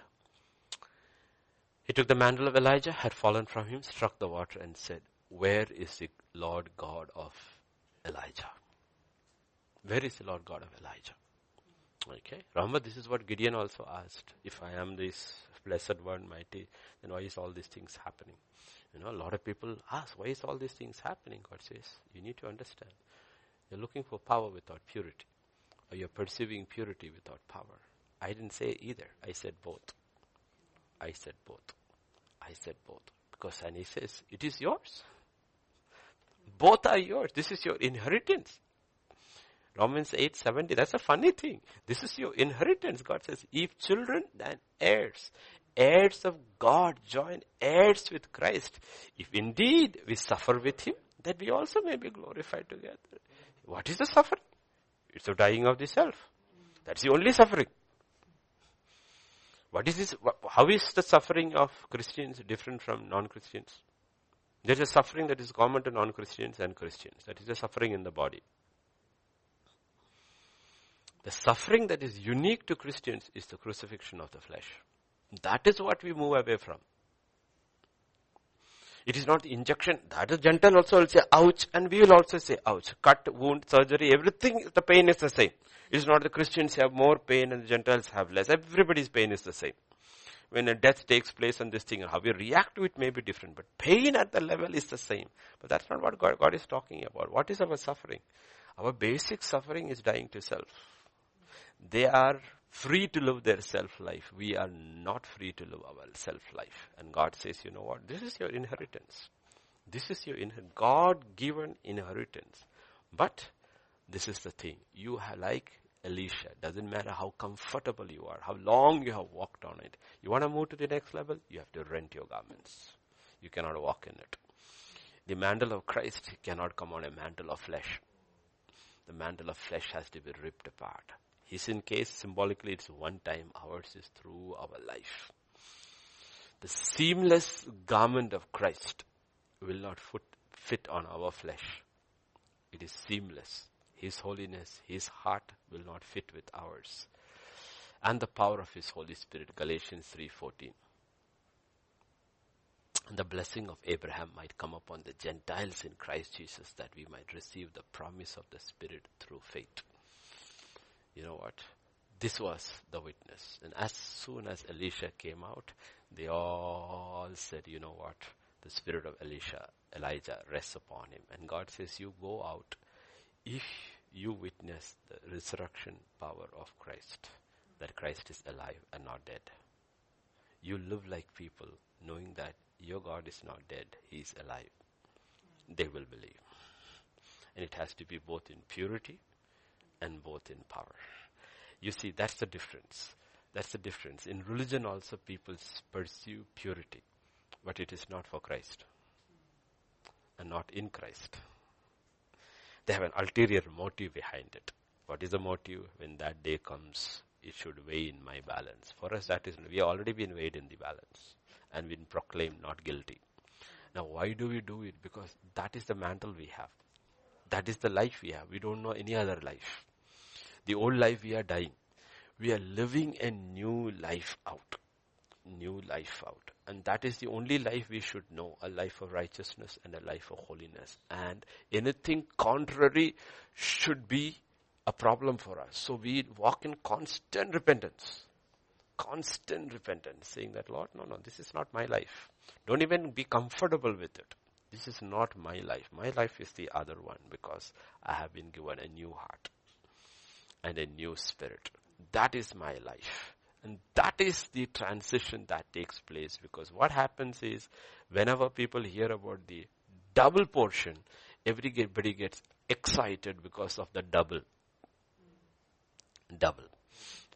he took the mantle of Elijah, had fallen from him, struck the water and said, where is the Lord God of Elijah? Where is the Lord God of Elijah? Okay. Remember, this is what Gideon also asked. If I am this blessed one, mighty, then why is all these things happening? You know, a lot of people ask, why is all these things happening? God says, you need to understand. You're looking for power without purity. Or you're perceiving purity without power. I didn't say either. I said both. I said both. I said both. Because and he says, it is yours. Both are yours. This is your inheritance. Romans 8, 70. That's a funny thing. This is your inheritance. God says, if children, then heirs. Heirs of God, join heirs with Christ. If indeed we suffer with Him, that we also may be glorified together. What is the suffering? It's the dying of the self. That's the only suffering. What is this? How is the suffering of Christians different from non-Christians? There is a suffering that is common to non-Christians and Christians. That is the suffering in the body. The suffering that is unique to Christians is the crucifixion of the flesh. That is what we move away from. It is not injection. That is gentle also will say ouch and we will also say ouch. Cut, wound, surgery, everything, the pain is the same. It is not the Christians have more pain and the Gentiles have less. Everybody's pain is the same. When a death takes place on this thing, how we react to it may be different, but pain at the level is the same. But that's not what God, God is talking about. What is our suffering? Our basic suffering is dying to self. They are free to live their self life. We are not free to live our self life. And God says, you know what? This is your inheritance. This is your inher- God given inheritance. But this is the thing. You have like Elisha. Doesn't matter how comfortable you are, how long you have walked on it. You want to move to the next level? You have to rent your garments. You cannot walk in it. The mantle of Christ cannot come on a mantle of flesh. The mantle of flesh has to be ripped apart. His in case, symbolically, it's one time. Ours is through our life. The seamless garment of Christ will not fit, fit on our flesh. It is seamless. His holiness, His heart will not fit with ours. And the power of His Holy Spirit, Galatians 3.14. And the blessing of Abraham might come upon the Gentiles in Christ Jesus that we might receive the promise of the Spirit through faith you know what? This was the witness. And as soon as Elisha came out, they all said, you know what? The spirit of Elisha, Elijah rests upon him. And God says, you go out if you witness the resurrection power of Christ, that Christ is alive and not dead. You live like people knowing that your God is not dead, He is alive. They will believe. And it has to be both in purity and both in power. You see, that's the difference. That's the difference. In religion also people pursue purity, but it is not for Christ and not in Christ. They have an ulterior motive behind it. What is the motive? When that day comes, it should weigh in my balance. For us, that is, we have already been weighed in the balance and been proclaimed not guilty. Now, why do we do it? Because that is the mantle we have. That is the life we have. We don't know any other life. The old life we are dying. We are living a new life out. New life out. And that is the only life we should know. A life of righteousness and a life of holiness. And anything contrary should be a problem for us. So we walk in constant repentance. Constant repentance. Saying that, Lord, no, no, this is not my life. Don't even be comfortable with it. This is not my life. My life is the other one because I have been given a new heart and a new spirit. That is my life. And that is the transition that takes place because what happens is whenever people hear about the double portion, everybody gets excited because of the double. Double.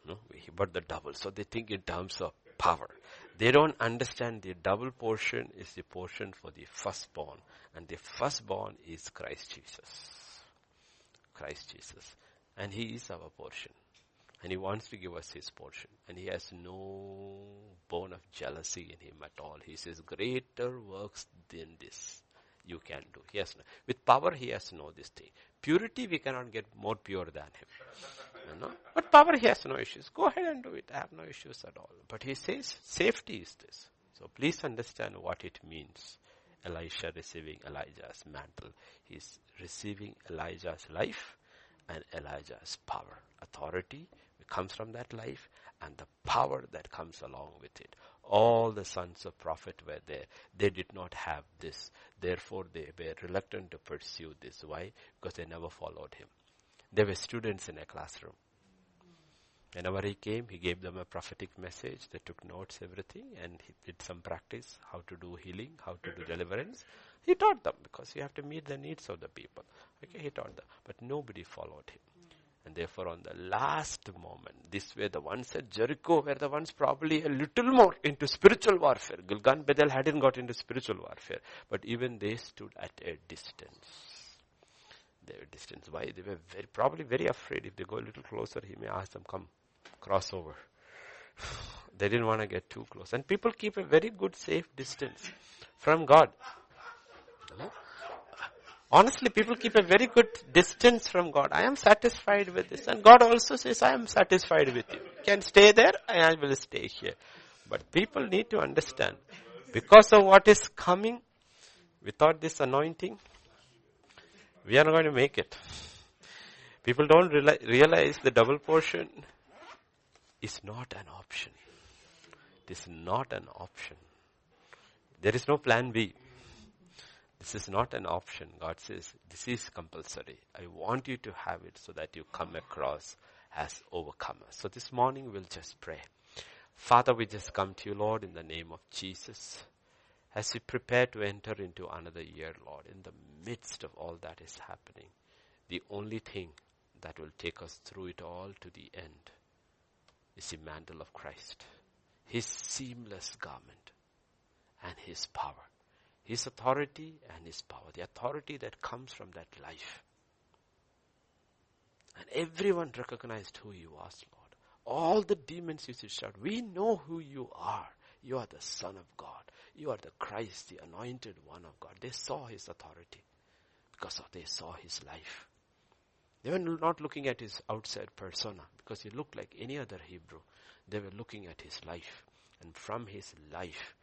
No, but the double. So they think in terms of power. They don't understand the double portion is the portion for the firstborn. And the firstborn is Christ Jesus. Christ Jesus. And He is our portion. And He wants to give us His portion. And He has no bone of jealousy in Him at all. He says, greater works than this you can do. He has no, with power He has no this thing. Purity we cannot get more pure than Him. You know? But power He has no issues. Go ahead and do it. I have no issues at all. But He says safety is this. So please understand what it means. Elisha receiving Elijah's mantle. He's receiving Elijah's life and Elijah's power. Authority comes from that life and the power that comes along with it. All the sons of prophet were there. They did not have this. Therefore they were reluctant to pursue this. Why? Because they never followed him. They were students in a classroom. Whenever he came, he gave them a prophetic message. They took notes, everything, and he did some practice, how to do healing, how to do deliverance. He taught them because you have to meet the needs of the people. Okay, he taught them. But nobody followed him. And therefore on the last moment, this way the ones at Jericho were the ones probably a little more into spiritual warfare. Gilgal Bethel hadn't got into spiritual warfare. But even they stood at a distance. They were distance. Why? They were very, probably very afraid. If they go a little closer, he may ask them, come, cross over. they didn't want to get too close. And people keep a very good safe distance from God. Honestly, people keep a very good distance from God. I am satisfied with this. And God also says, I am satisfied with you. You can stay there I will stay here. But people need to understand, because of what is coming, without this anointing, we are not going to make it. People don't realize the double portion is not an option. It is not an option. There is no plan B. This is not an option. God says, this is compulsory. I want you to have it so that you come across as overcomers. So this morning we'll just pray. Father, we just come to you, Lord, in the name of Jesus. As we prepare to enter into another year, Lord, in the midst of all that is happening, the only thing that will take us through it all to the end is the mantle of Christ. His seamless garment and His power. His authority and His power. The authority that comes from that life. And everyone recognized who you are, Lord. All the demons used to shout, we know who you are. You are the Son of God. You are the Christ, the anointed one of God. They saw His authority because of they saw His life. They were not looking at His outside persona because He looked like any other Hebrew. They were looking at His life. And from His life,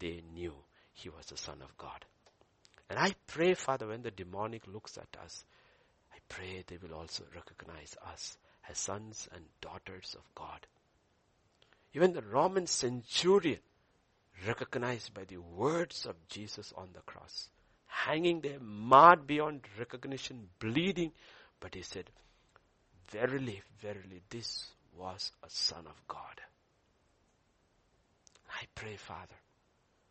they knew he was the Son of God. And I pray, Father, when the demonic looks at us, I pray they will also recognize us as sons and daughters of God. Even the Roman centurion, recognized by the words of Jesus on the cross, hanging there, marred beyond recognition, bleeding, but he said, Verily, verily, this was a Son of God. I pray, Father,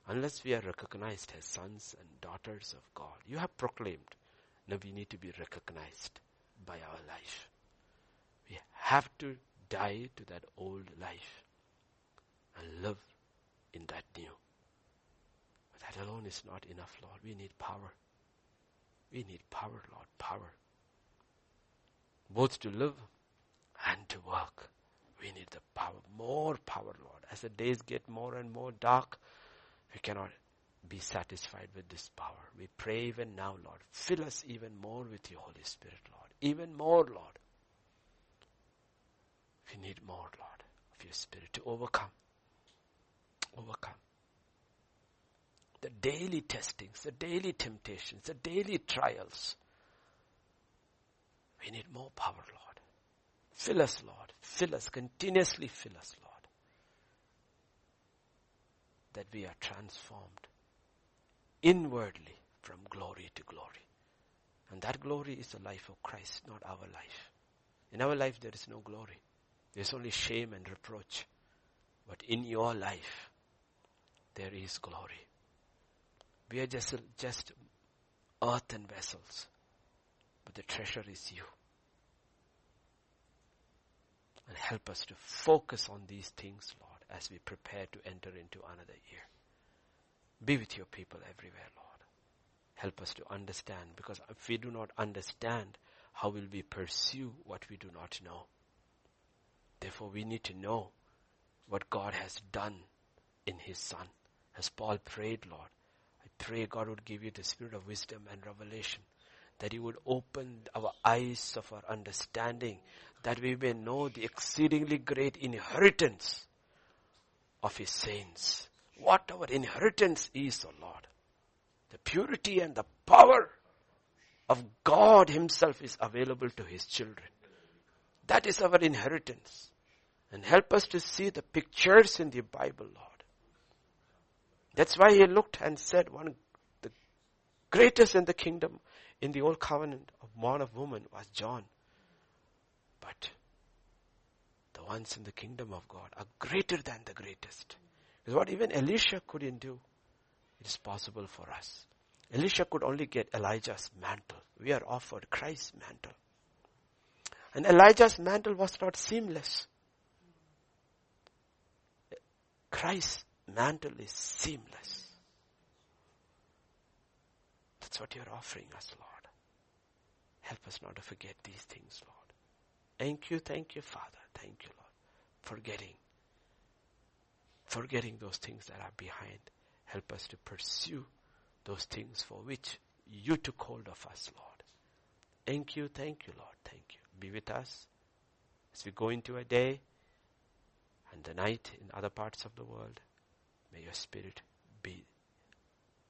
unless we are recognized as sons and daughters of God. You have proclaimed. Now we need to be recognized by our life. We have to die to that old life and live in that new. But that alone is not enough, Lord. We need power. We need power, Lord, power. Both to live and to work. We need the power, more power, Lord. As the days get more and more dark, we cannot be satisfied with this power. We pray even now, Lord. Fill us even more with your Holy Spirit, Lord. Even more, Lord. We need more, Lord, of your Spirit to overcome. Overcome. The daily testings, the daily temptations, the daily trials. We need more power, Lord. Fill us, Lord. Fill us. Continuously fill us, Lord that we are transformed inwardly from glory to glory. And that glory is the life of Christ, not our life. In our life there is no glory. There's only shame and reproach. But in your life, there is glory. We are just, just earthen vessels. But the treasure is you. And help us to focus on these things, Lord as we prepare to enter into another year. Be with your people everywhere, Lord. Help us to understand because if we do not understand, how will we pursue what we do not know? Therefore, we need to know what God has done in His Son. As Paul prayed, Lord, I pray God would give you the spirit of wisdom and revelation, that He would open our eyes of our understanding, that we may know the exceedingly great inheritance of his saints. What our inheritance is, O oh Lord. The purity and the power of God himself is available to his children. That is our inheritance. And help us to see the pictures in the Bible, Lord. That's why he looked and said one the greatest in the kingdom in the old covenant of man of woman was John. But ones in the kingdom of God are greater than the greatest. Because what even Elisha couldn't do, it is possible for us. Elisha could only get Elijah's mantle. We are offered Christ's mantle. And Elijah's mantle was not seamless. Christ's mantle is seamless. That's what you're offering us, Lord. Help us not to forget these things, Lord. Thank you, thank you, Father. Thank you, Lord. Forgetting. Forgetting those things that are behind. Help us to pursue those things for which you took hold of us, Lord. Thank you, thank you, Lord. Thank you. Be with us as we go into a day and the night in other parts of the world. May your spirit be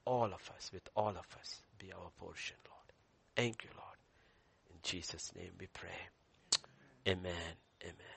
all of us, with all of us, be our portion, Lord. Thank you, Lord. In Jesus' name we pray. Amen. Amen.